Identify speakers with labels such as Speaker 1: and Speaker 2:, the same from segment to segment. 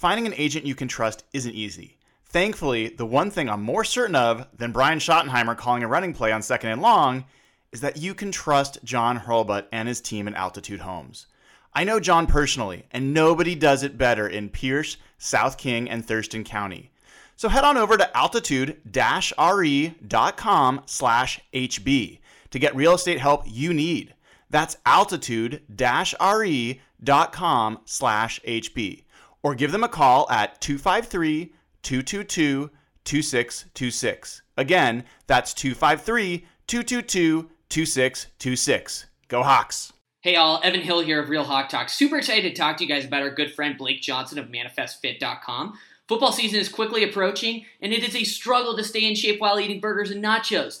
Speaker 1: Finding an agent you can trust isn't easy. Thankfully, the one thing I'm more certain of than Brian Schottenheimer calling a running play on second and long is that you can trust John Hurlbut and his team at Altitude Homes. I know John personally, and nobody does it better in Pierce, South King, and Thurston County. So head on over to altitude-re.com slash HB to get real estate help you need. That's altitude-re.com slash HB or give them a call at 253 222 2626. Again, that's 253 222 2626. Go Hawks!
Speaker 2: Hey all, Evan Hill here of Real Hawk Talk. Super excited to talk to you guys about our good friend Blake Johnson of ManifestFit.com. Football season is quickly approaching, and it is a struggle to stay in shape while eating burgers and nachos.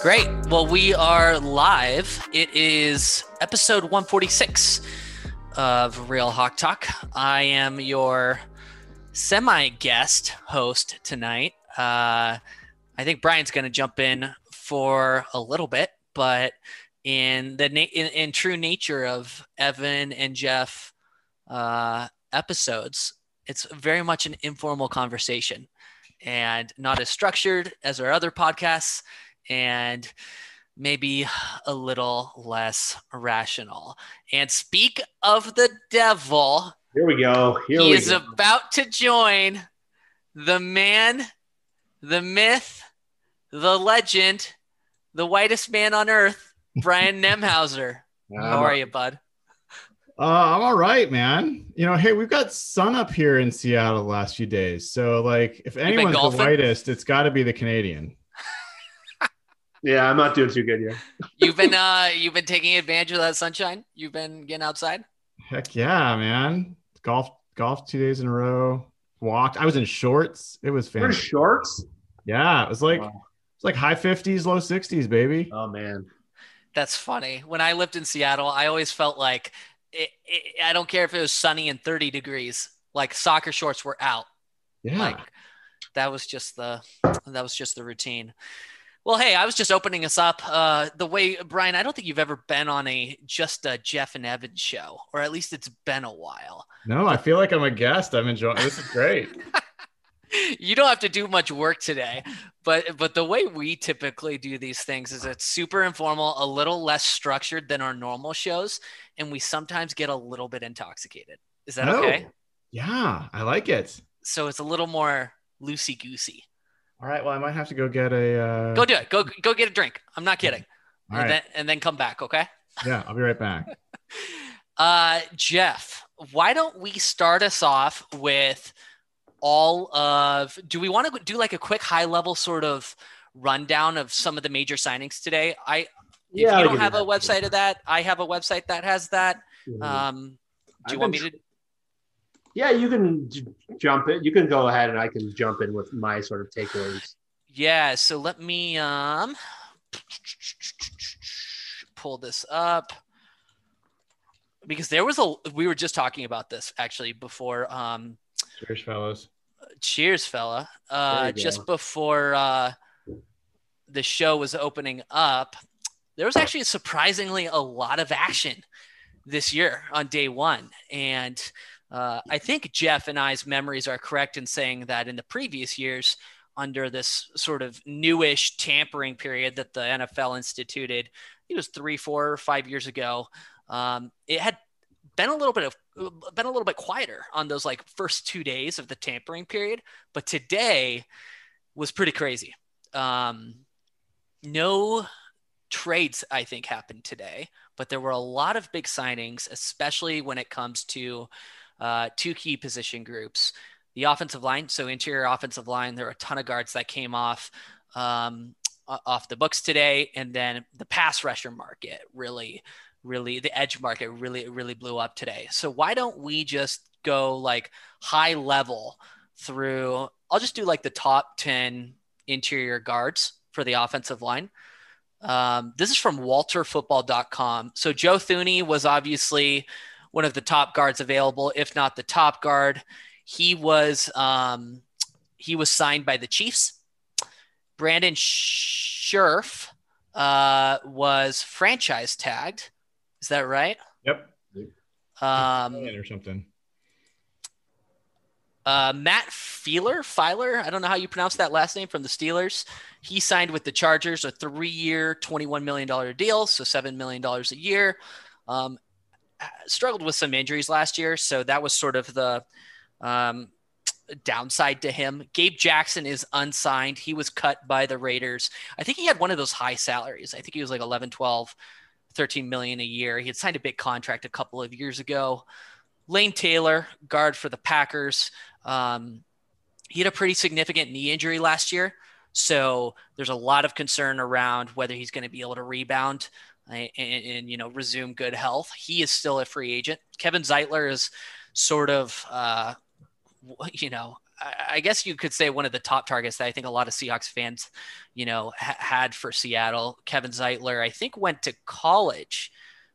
Speaker 2: Great. Well, we are live. It is episode 146 of Real Hawk Talk. I am your semi guest host tonight. Uh, I think Brian's going to jump in for a little bit, but in the na- in, in true nature of Evan and Jeff uh, episodes, it's very much an informal conversation and not as structured as our other podcasts and maybe a little less rational. And speak of the devil.
Speaker 3: Here we go. Here
Speaker 2: he
Speaker 3: we
Speaker 2: is
Speaker 3: go.
Speaker 2: about to join the man, the myth, the legend, the whitest man on earth, Brian Nemhauser. How are you, bud?
Speaker 3: Uh, I'm all right, man. You know, hey, we've got sun up here in Seattle the last few days. So, like, if anyone's the whitest, it's got to be the Canadian.
Speaker 4: Yeah, I'm not doing too good here.
Speaker 2: You've been uh you've been taking advantage of that sunshine? You've been getting outside?
Speaker 3: Heck yeah, man. Golf, golf two days in a row. Walked. I was in shorts. It was
Speaker 4: We're in
Speaker 3: fantastic.
Speaker 4: shorts.
Speaker 3: Yeah, it was like
Speaker 4: Wow.
Speaker 3: it's like high 50s, low 60s, baby.
Speaker 4: Oh man,
Speaker 2: That's funny. When I lived in Seattle, I always felt like it, it, I don't care if it was sunny and 30 degrees, like soccer shorts were out.
Speaker 3: Yeah.
Speaker 2: Like that was just the that was just the routine. Well, hey, I was just opening us up. Uh, the way Brian, I don't think you've ever been on a just a Jeff and Evan show, or at least it's been a while.
Speaker 3: no, I feel like I'm a guest. I'm enjoying this is great.
Speaker 2: you don't have to do much work today but but the way we typically do these things is it's super informal a little less structured than our normal shows and we sometimes get a little bit intoxicated is that
Speaker 3: Oh,
Speaker 2: okay
Speaker 3: Yeah, I like it.
Speaker 2: so it's a little more loosey goosey
Speaker 3: All right. Well, I might have to go get a uh
Speaker 2: go do it go go get a drink i'm not kidding
Speaker 3: All
Speaker 2: and
Speaker 3: right.
Speaker 2: then and then come back okay
Speaker 3: Yeah, I'll be right back.
Speaker 2: uh jeff why don't we start us off with all of do we want to do like a quick high level sort of rundown of some of the major signings today i if
Speaker 4: Yeah,
Speaker 2: you
Speaker 4: we
Speaker 2: don't have a website of that i have a website that has that
Speaker 4: Mhm.
Speaker 2: um do
Speaker 4: I've
Speaker 2: you want me
Speaker 4: been
Speaker 2: to
Speaker 4: yeah, you can j- jump in. You can go ahead, and I can jump in with my sort of takeaways.
Speaker 2: yeah so let me um pull this up because there was a we were just talking about this actually before um
Speaker 3: Cheers, fellas.
Speaker 2: cheers fella uh just
Speaker 4: go.
Speaker 2: before uh the show was opening up there was actually surprisingly a lot of action this year on day one and uh, i think jeff and i's memories are correct in saying that in the previous years under this sort of newish tampering period that the NFL instituted. It was three, four, five years ago. Um, it had been a little bit of been a little bit quieter on those like first two days of the tampering period, but today was pretty crazy. Um, no trades, I think, happened today, but there were a lot of big signings, especially when it comes to uh, two key position groups. The offensive line, so interior offensive line, there are a ton of guards that came off um, off the books today, and then the pass rusher market really, really, the edge market really, really blew up today. So why don't we just go like high level through? I'll just do like the top ten interior guards for the offensive line. Um, this is from walterfootball.com. So Joe Thuney was obviously one of the top guards available, if not the top guard. He was um, he was signed by the Chiefs. Brandon Scherff uh, was franchise tagged. Is that right?
Speaker 3: Yep.
Speaker 2: Um,
Speaker 3: or something.
Speaker 2: Uh, Matt Feeler, Filer, I don't know how you pronounce that last name from the Steelers. He signed with the Chargers a three-year, $21 million deal, so $7 million a year. Um, struggled with some injuries last year, so that was sort of the um, downside to him. Gabe Jackson is unsigned. He was cut by the Raiders. I think he had one of those high salaries. I think he was like 11, 12, 13 million a year. He had signed a big contract a couple of years ago. Lane Taylor, guard for the Packers. Um, he had a pretty significant knee injury last year. So there's a lot of concern around whether he's going to be able to rebound and, and, you know resume good health. He is still a free agent. Kevin Zeitler is sort of uh, you know I, I guess you could say one of the top targets that I think a lot of Seahawks fans you know ha- had for Seattle. Kevin Zeitler I think went to college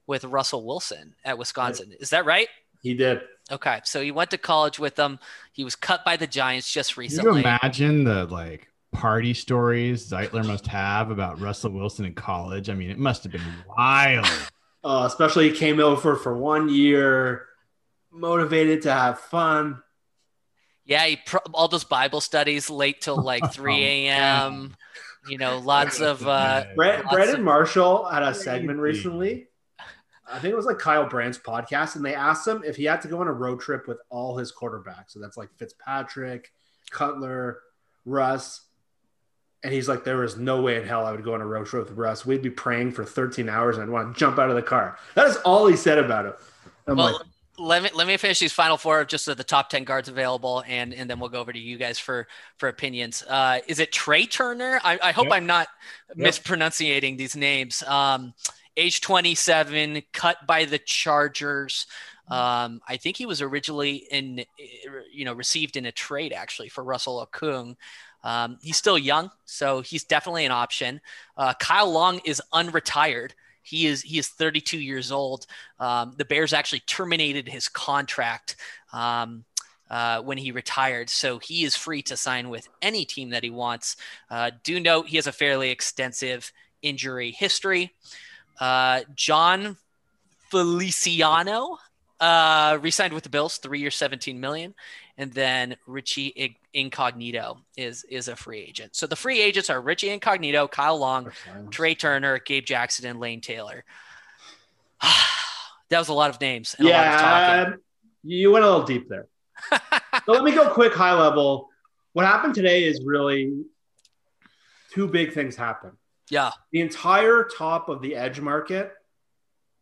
Speaker 2: with Russell Wilson at Wisconsin. Is that right?
Speaker 4: He did.
Speaker 2: Okay, so he went to college with them. He was cut by the Giants just recently.
Speaker 3: Can you imagine the like party stories Zeitler must have about Russell Wilson in college? I mean, it must have been wild.
Speaker 4: Uh, especially he came over for one year, motivated to have fun.
Speaker 2: Yeah, he pro- all those Bible studies late till like 3 a.m. you know, lots of uh
Speaker 4: Brad, Brandon of- Marshall had a segment recently I think it was like Kyle Brandt's podcast, and they asked him if he had to go on a road trip with all his quarterbacks. So that's like Fitzpatrick, Cutler, Russ. And he's like, there is no way in hell I would go on a road trip with Russ. We'd be praying for 13 hours and I'd want to jump out of the car. That is all he said about it. I'm
Speaker 2: well,
Speaker 4: like,
Speaker 2: let me let me finish these final four just the top 10 guards available and and then we'll go over to you guys for for opinions uh is it Trai Turner i, I hope yep. i'm not yep. mispronouncing these names um age 27, cut by the Chargers. Um, I think he was originally in, you know, received in a trade actually for Russell Okung. Um, he's still young, so he's definitely an option. Uh, Kyle Long is unretired. He is he is 32 years old. Um, the Bears actually terminated his contract um, uh, when he retired, so he is free to sign with any team that he wants. Uh, do note he has a fairly extensive injury history. Uh, Jon Feliciano uh, re-signed with the Bills, three years, seventeen million, and then Richie Incognito is is a free agent. So the free agents are Richie Incognito, Kyle Long, Trai Turner, Gabe Jackson, and Lane Taylor. that was a lot of names.
Speaker 4: And yeah, um, you went a little deep there. so let me go quick, high level. What happened today is really two big things happened.
Speaker 2: Yeah.
Speaker 4: The entire top of the edge market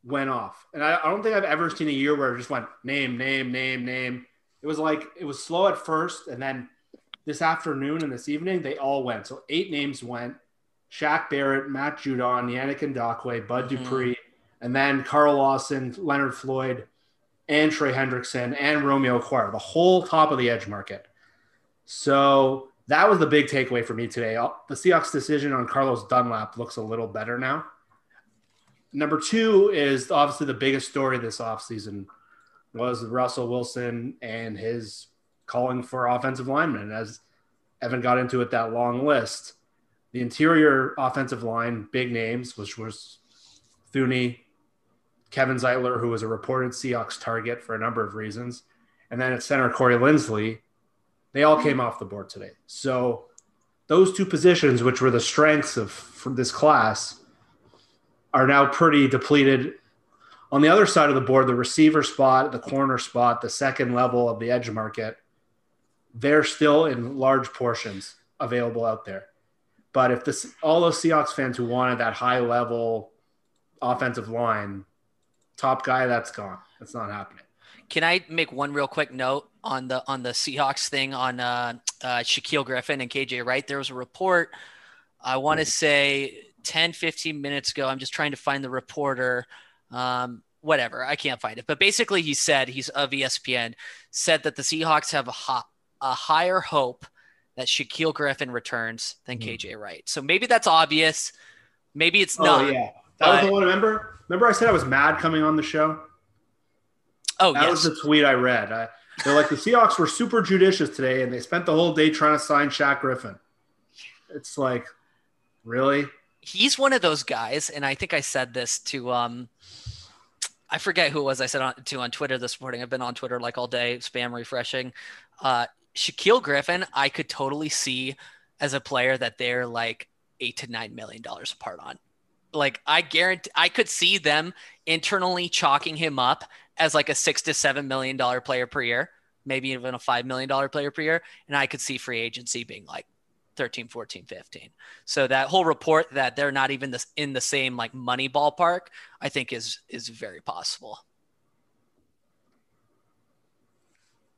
Speaker 4: went off. And I, I, don't think I've ever seen a year where it just went name, name, name, name. It was like it was slow at first, and then this afternoon and this evening, they all went. So eight names went. Shaq Barrett, Matt Judon, Yannick Ngakoue, Bud mm-hmm. Dupree, and then Carl Lawson, Leonard Floyd, and Trey Hendrickson, and Romeo Okwara, the whole top of the edge market. So that was the big takeaway for me today. The Seahawks decision on Carlos Dunlap looks a little better now. Number two is obviously the biggest story this offseason was Russell Wilson and his calling for offensive linemen. As Evan got into it, that long list, the interior offensive line, big names, which was Thuney, Kevin Zeitler, who was a reported Seahawks target for a number of reasons, and then at center Corey Linsley, they all came off the board today. So those two positions, which were the strengths of this class, are now pretty depleted. On the other side of the board, the receiver spot, the corner spot, the second level of the edge market, they're still in large portions available out there. But if this all those Seahawks fans who wanted that high level offensive line, top guy, that's gone. That's not happening.
Speaker 2: Can I make one real quick note on the on the Seahawks thing on uh, uh, Shaquill Griffin and KJ Wright? There was a report. I want to say 10, 15 minutes ago. I'm just trying to find the reporter. Um, whatever, I can't find it. But basically, he said he's of ESPN said that the Seahawks have a, ho- a higher hope that Shaquill Griffin returns than mm. KJ Wright. So maybe that's obvious. Maybe it's
Speaker 4: oh,
Speaker 2: not.
Speaker 4: Yeah, that but... was the one. Remember, remember, I said I was mad coming on the show.
Speaker 2: Oh,
Speaker 4: that
Speaker 2: yes.
Speaker 4: was the tweet I read. I, they're like the Seahawks were super judicious today, and they spent the whole day trying to sign Shaq Griffin. It's like, really?
Speaker 2: He's one of those guys, and I think I said this to um, I forget who it was I said on, to on Twitter this morning. I've been on Twitter like all day, spam refreshing. Uh, Shaquill Griffin, I could totally see as a player that they're like eight to nine million dollars apart on. Like I guarantee, I could see them internally chalking him up as like a six to seven million dollar player per year, maybe even a five million dollar player per year, and I could see free agency being like 13 14 15 so that whole report that they're not even this in the same like money ballpark i think is is very possible.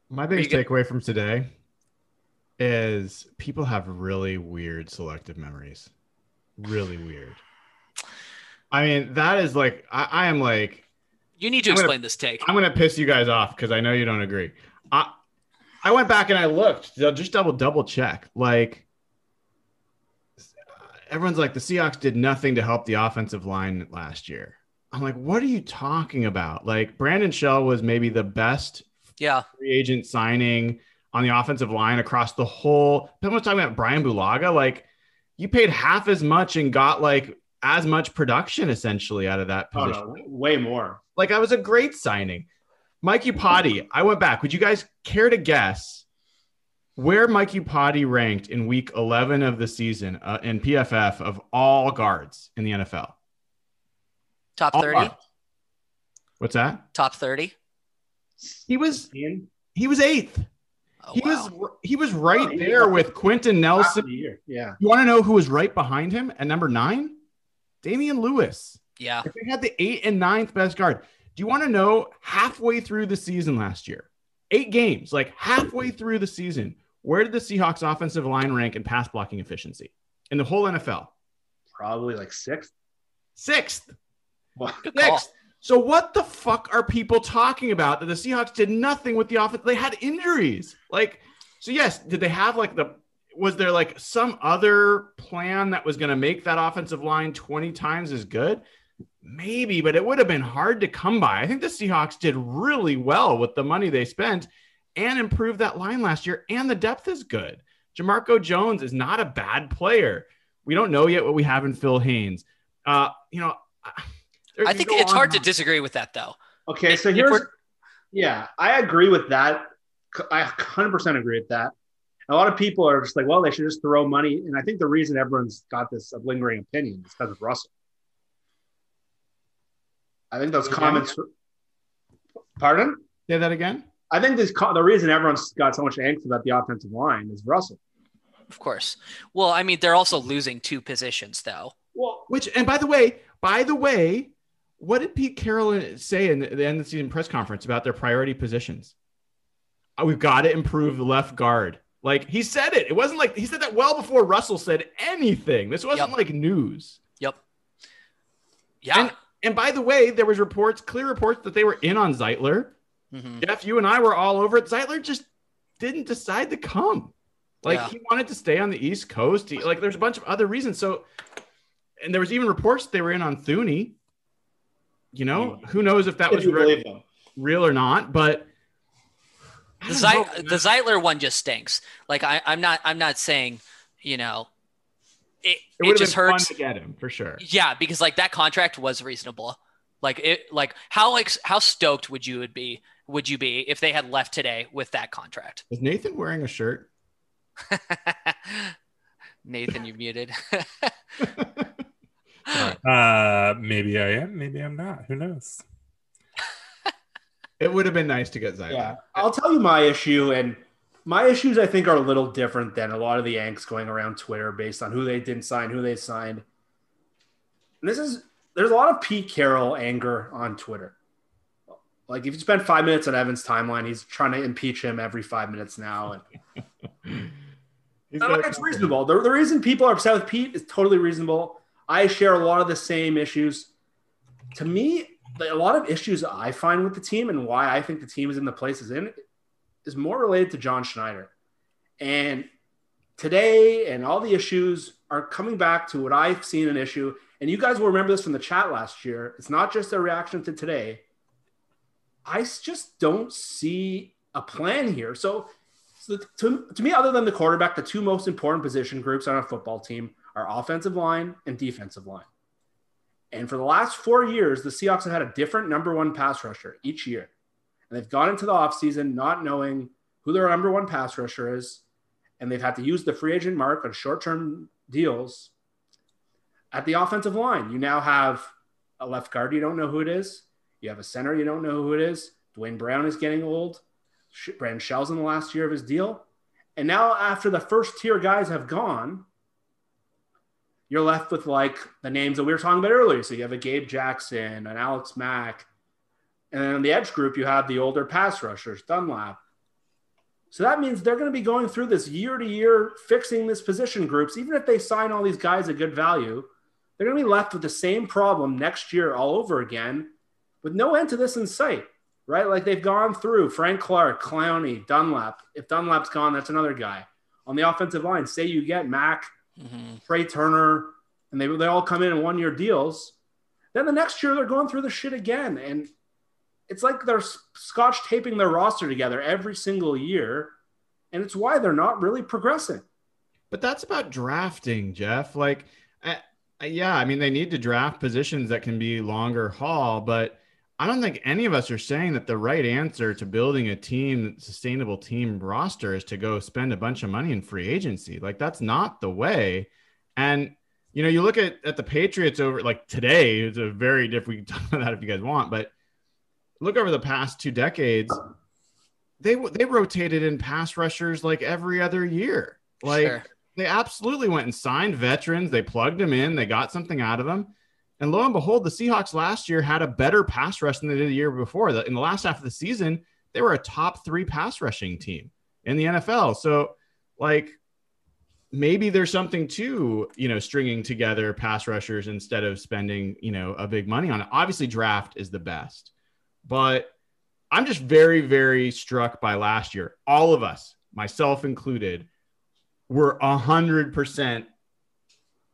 Speaker 3: My biggest takeaway from today is people have really weird selective memories. Really weird. I mean that is like i, I am like
Speaker 2: you need to I'm explain gonna, this take.
Speaker 3: I'm gonna piss you guys off because i know you don't agree. I i went back and i looked just double double check. Like everyone's like the Seahawks did nothing to help the offensive line last year. I'm like, what are you talking about? Like Brandon Shell was maybe the best
Speaker 2: yeah
Speaker 3: free agent signing on the offensive line across the whole. People talking about Brian Bulaga. Like you paid half as much and got like as much production essentially out of that position. Oh,
Speaker 4: no, way more.
Speaker 3: Like I was a great signing. Mike Iupati, I went back. Would you guys care to guess where Mike Iupati ranked in week 11 of the season uh, in PFF of all guards in the NFL?
Speaker 2: Top 30.
Speaker 3: What's that?
Speaker 2: Top 30.
Speaker 3: He was he was eighth. Oh, he wow. was he was right oh, there with Quenton Nelson.
Speaker 4: Yeah.
Speaker 3: You want to know who was right behind him at number nine? Damien Lewis.
Speaker 2: Yeah.
Speaker 3: If they had the eight and ninth best guard. Do you want to know halfway through the season last year? Eight games, like halfway through the season, where did the Seahawks offensive line rank in pass blocking efficiency in the whole NFL?
Speaker 4: Probably like sixth.
Speaker 3: Sixth. Sixth. So what the fuck are people talking about that the Seahawks did nothing with the offense? They had injuries. Like, so yes, did they have like the was there like some other plan that was going to make that offensive line 20 times as good? Maybe, but it would have been hard to come by. I think the Seahawks did really well with the money they spent and improved that line last year, and the depth is good. Jamarco Jones is not a bad player. We don't know yet what we have in Phil Haynes. Uh, you know,
Speaker 2: I think it's hard to disagree with that, though.
Speaker 4: Okay, so here's, yeah, I agree with that. I 100% agree with that. A lot of people are just like, well, they should just throw money. And I think the reason everyone's got this lingering opinion is because of Russell. I think those comments. Pardon?
Speaker 3: Say that again.
Speaker 4: I think this the reason everyone's got so much angst about the offensive line is Russell.
Speaker 2: Of course. Well, I mean, they're also losing two positions though.
Speaker 3: Well, which and by the way, by the way, what did Pete Carroll say in the end of the season press conference about their priority positions? Oh, we've got to improve the left guard. Like he said it. It wasn't like he said that well before Russell said anything. This wasn't yep. like news.
Speaker 2: Yep. Yeah.
Speaker 3: And, and by the way, there was reports, clear reports that they were in on Zeitler Mm-hmm. Jeff, you and I were all over it. Zeitler just didn't decide to come. Like yeah. he wanted to stay on the East Coast. He, like there's a bunch of other reasons. So, and there was even reports they were in on Thuney. You know, mm-hmm. who knows if that was re- real or not? But
Speaker 2: the, Zeit- the Zeitler one just stinks. Like I, I'm not, I'm not saying, you know, it, it, it just hurts
Speaker 3: to get him for sure.
Speaker 2: Yeah, because like that contract was reasonable. Like it, like how like how stoked would you would be would you be if they had left today with that contract?
Speaker 3: Is Nathan wearing a shirt?
Speaker 2: Nathan, you muted.
Speaker 5: uh, maybe I am. Maybe I'm not. Who knows?
Speaker 3: it would have been nice to get Zion.
Speaker 4: Yeah, I'll tell you my issue, and my issues I think are a little different than a lot of the angst going around Twitter based on who they didn't sign, who they signed. And this is there's a lot of Pete Carroll anger on Twitter. Like if you spend five minutes on Evan's timeline, he's trying to impeach him every five minutes now. And it's reasonable. The, the reason people are upset with Pete is totally reasonable. I share a lot of the same issues. To me, a lot of issues I find with the team and why I think the team is in the place it's in is more related to John Schneider. And today and all the issues are coming back to what I've seen an issue. And you guys will remember this from the chat last year. It's not just a reaction to today. I just don't see a plan here. So, so to, to me, other than the quarterback, the two most important position groups on a football team are offensive line and defensive line. And for the last four years, the Seahawks have had a different number one pass rusher each year. And they've gone into the offseason not knowing who their number one pass rusher is. And they've had to use the free agent mark on short term deals. At the offensive line, you now have a left guard, you don't know who it is. You have a center, you don't know who it is. Duane Brown is getting old. Brandon Shell's in the last year of his deal. And now, after the first tier guys have gone, you're left with like the names that we were talking about earlier. So you have a Gabe Jackson, an Alex Mack, and then on the edge group, you have the older pass rushers, Dunlap. So that means they're going to be going through this year to year fixing this position groups. Even if they sign all these guys at good value, they're going to be left with the same problem next year all over again with no end to this in sight, right? Like they've gone through Frank Clark, Clowney, Dunlap. If Dunlap's gone, that's another guy. On the offensive line, say you get Mack, mm-hmm. Trai Turner, and they, they all come in in one year deals. Then the next year they're going through the shit again. And it's like they're scotch taping their roster together every single year. And it's why they're not really progressing.
Speaker 3: But that's about drafting, Jeff. Like, uh, yeah, I mean, they need to draft positions that can be longer haul, but I don't think any of us are saying that the right answer to building a team, sustainable team roster is to go spend a bunch of money in free agency. Like that's not the way. And you know, you look at, at the Patriots over like today, it's a very different we can talk about that if you guys want, but look over the past two decades, they they rotated in pass rushers like every other year. Like sure. they absolutely went and signed veterans, they plugged them in, they got something out of them. And lo and behold, the Seahawks last year had a better pass rush than they did the year before. In the last half of the season, they were a top three pass rushing team in the NFL. So, like, maybe there's something to you know stringing together pass rushers instead of spending you know a big money on it. Obviously, draft is the best, but I'm just very very struck by last year. All of us, myself included, were a hundred percent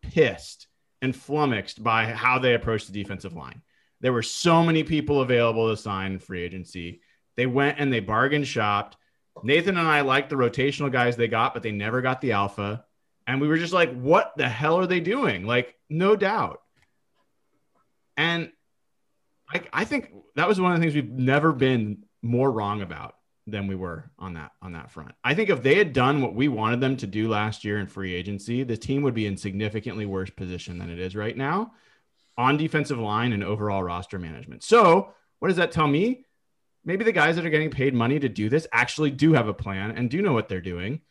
Speaker 3: pissed and flummoxed by how they approached the defensive line. There were so many people available to sign free agency. They went and they bargain shopped. Nathan and I liked the rotational guys they got, but they never got the alpha. And we were just like, what the hell are they doing? Like, no doubt. And I, I think that was one of the things we've never been more wrong about than we were on that on that front. I think if they had done what we wanted them to do last year in free agency, the team would be in significantly worse position than it is right now on defensive line and overall roster management. So, what does that tell me? Maybe the guys that are getting paid money to do this actually do have a plan and do know what they're doing,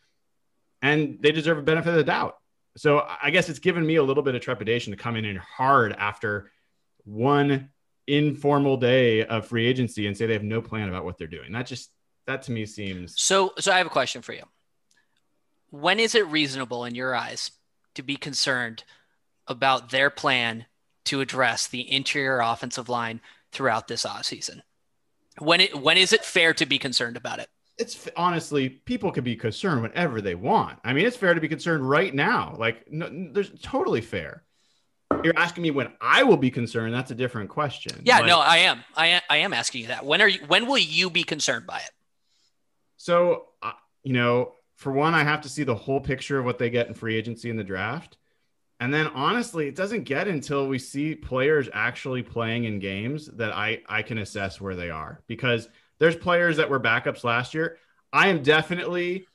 Speaker 3: and they deserve a benefit of the doubt. So, I guess it's given me a little bit of trepidation to come in and hard after one informal day of free agency and say they have no plan about what they're doing. That just that to me seems
Speaker 2: so. So I have a question for you. When is it reasonable in your eyes to be concerned about their plan to address the interior offensive line throughout this off season? When it when is it fair to be concerned about it?
Speaker 3: It's honestly people can be concerned whenever they want. I mean, it's fair to be concerned right now. Like, no, there's totally fair. You're asking me when I will be concerned. That's a different question.
Speaker 2: Yeah, no, I am. I am, I am asking you that. When are you? When will you be concerned by it?
Speaker 3: So, uh, you know, for one, I have to see the whole picture of what they get in free agency in the draft. And then honestly, it doesn't get until we see players actually playing in games that I, I can assess where they are because there's players that were backups last year. I am definitely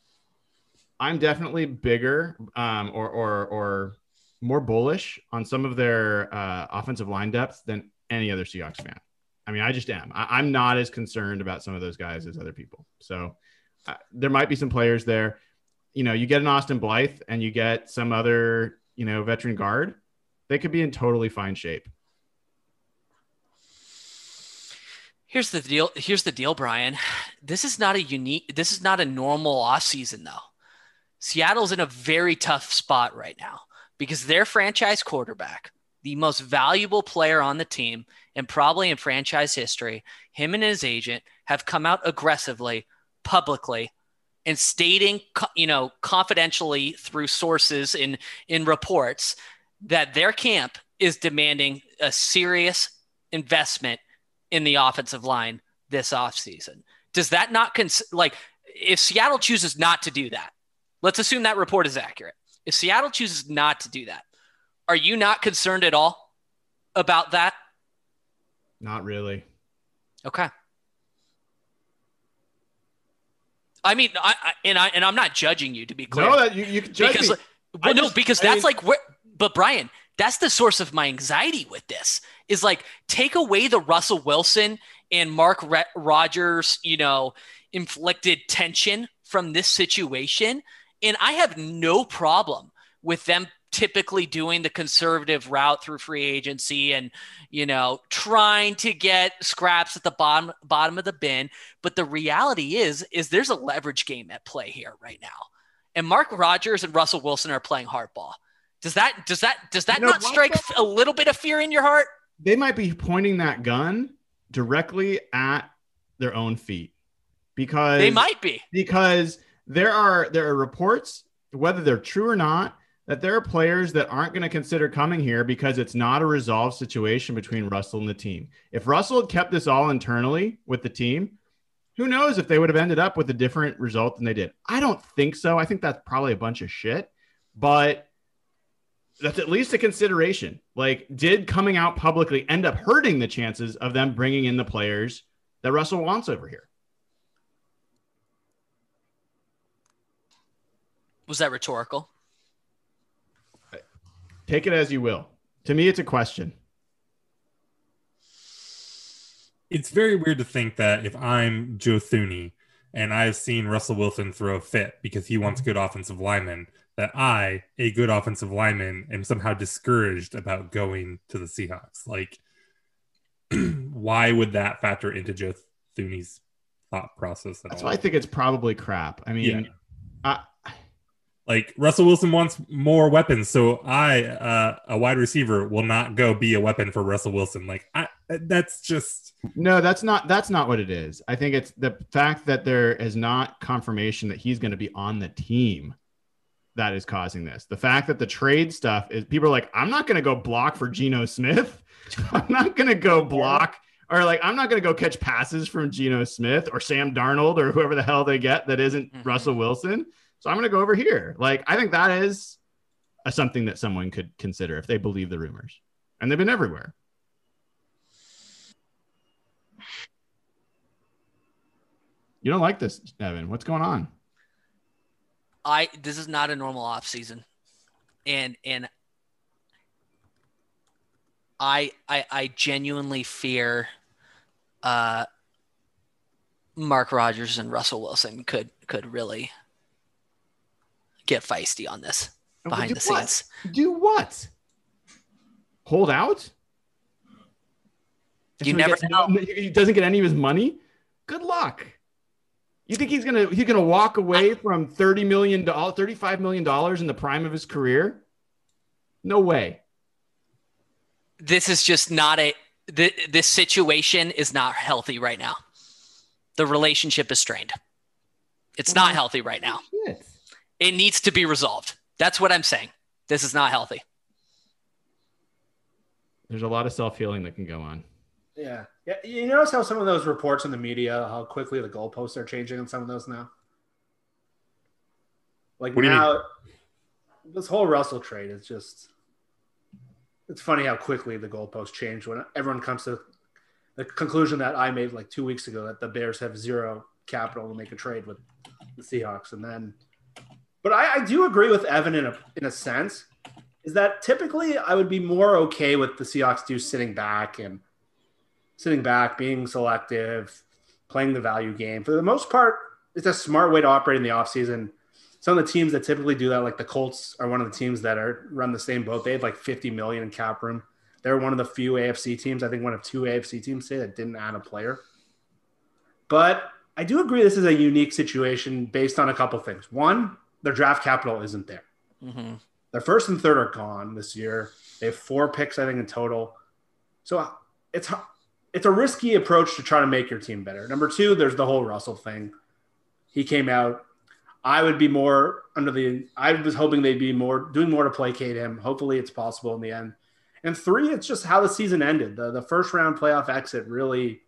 Speaker 3: I'm definitely bigger um, or or or more bullish on some of their uh, offensive line depth than any other Seahawks fan. I mean, I just am. I, am not as concerned about some of those guys as other people. So there might be some players there. You know, you get an Austin Blythe and you get some other, you know, veteran guard, they could be in totally fine shape.
Speaker 2: Here's the deal. Here's the deal, Brian. This is not a unique, this is not a normal off season though. Seattle's in a very tough spot right now because their franchise quarterback, the most valuable player on the team and probably in franchise history, him and his agent have come out aggressively, publicly, and stating, you know, confidentially through sources in in reports that their camp is demanding a serious investment in the offensive line this offseason. Does that not cons- like if Seattle chooses not to do that? Let's assume that report is accurate. If Seattle chooses not to do that, are you not concerned at all about that?
Speaker 3: Not really.
Speaker 2: Okay. I mean, I, I, and I and I'm not judging you to be clear.
Speaker 3: No, that you, you can judge
Speaker 2: because,
Speaker 3: me.
Speaker 2: No, because that's mean, like where. But Brian, that's the source of my anxiety with this. Is like take away the Russell Wilson and Mark Re- Rodgers, you know, inflicted tension from this situation, and I have no problem with them typically doing the conservative route through free agency and you know trying to get scraps at the bottom bottom of the bin. But the reality is is there's a leverage game at play here right now. And Mark Rodgers and Russell Wilson are playing hardball. Does that does that does that you know, not strike a little bit of fear in your heart?
Speaker 3: They might be pointing that gun directly at their own feet because
Speaker 2: they might be.
Speaker 3: because there are there are reports, whether they're true or not, that there are players that aren't going to consider coming here because it's not a resolved situation between Russell and the team. If Russell had kept this all internally with the team, who knows if they would have ended up with a different result than they did. I don't think so. I think that's probably a bunch of shit, but that's at least a consideration. Like, did coming out publicly end up hurting the chances of them bringing in the players that Russell wants over here?
Speaker 2: Was that rhetorical?
Speaker 3: Take it as you will. To me, it's a question.
Speaker 5: It's very weird to think that if I'm Joe Thuney and I've seen Russell Wilson throw a fit because he wants good offensive linemen, that I, a good offensive lineman, am somehow discouraged about going to the Seahawks. Like, why would that factor into Joe Thuney's thought process?
Speaker 3: That's all? why I think it's probably crap. I mean, yeah. I,
Speaker 5: like Russell Wilson wants more weapons, so I, uh, a wide receiver, will not go be a weapon for Russell Wilson. Like I, that's just
Speaker 3: no, that's not that's not what it is. I think it's the fact that there is not confirmation that he's going to be on the team that is causing this. The fact that the trade stuff is people are like, I'm not going to go block for Geno Smith. I'm not going to go block or like I'm not going to go catch passes from Geno Smith or Sam Darnold or whoever the hell they get that isn't mm-hmm. Russell Wilson. So I'm going to go over here. Like, I think that is a, something that someone could consider if they believe the rumors. And they've been everywhere. You don't like this, Evan. What's going on?
Speaker 2: I this is not a normal off season. And and I I I genuinely fear uh Mark Rodgers and Russell Wilson could could really get feisty on this behind the
Speaker 3: what?
Speaker 2: scenes.
Speaker 3: Do what? Hold out?
Speaker 2: You never
Speaker 3: he know. he doesn't get any of his money. Good luck. You think he's gonna he's gonna walk away from thirty million dollars, thirty five million dollars in the prime of his career? No way.
Speaker 2: This is just not a. The, this situation is not healthy right now. The relationship is strained. It's not healthy right now. Shit. It needs to be resolved. That's what I'm saying. This is not healthy.
Speaker 3: There's a lot of self healing that can go on.
Speaker 4: Yeah. Yeah. You notice how some of those reports in the media, how quickly the goalposts are changing on some of those now? Like what now, this whole Russell trade is just, it's funny how quickly the goalposts change when everyone comes to the conclusion that I made like two weeks ago that the Bears have zero capital to make a trade with the Seahawks. And then But I, I do agree with Evan in a in a sense, is that typically I would be more okay with the Seahawks do sitting back and sitting back, being selective, playing the value game. For the most part, it's a smart way to operate in the offseason. Some of the teams that typically do that, like the Colts, are one of the teams that are run the same boat. They have like 50 million in cap room. They're one of the few AFC teams, I think one of two AFC teams say that didn't add a player. But I do agree this is a unique situation based on a couple things. One, their draft capital isn't there. Mm-hmm. Their first and third are gone this year. They have four picks, I think, in total. So it's it's a risky approach to try to make your team better. Number two, there's the whole Russell thing. He came out. I would be more under the. I was hoping they'd be more doing more to placate him. Hopefully, it's possible in the end. And three, it's just how the season ended. The the first round playoff exit really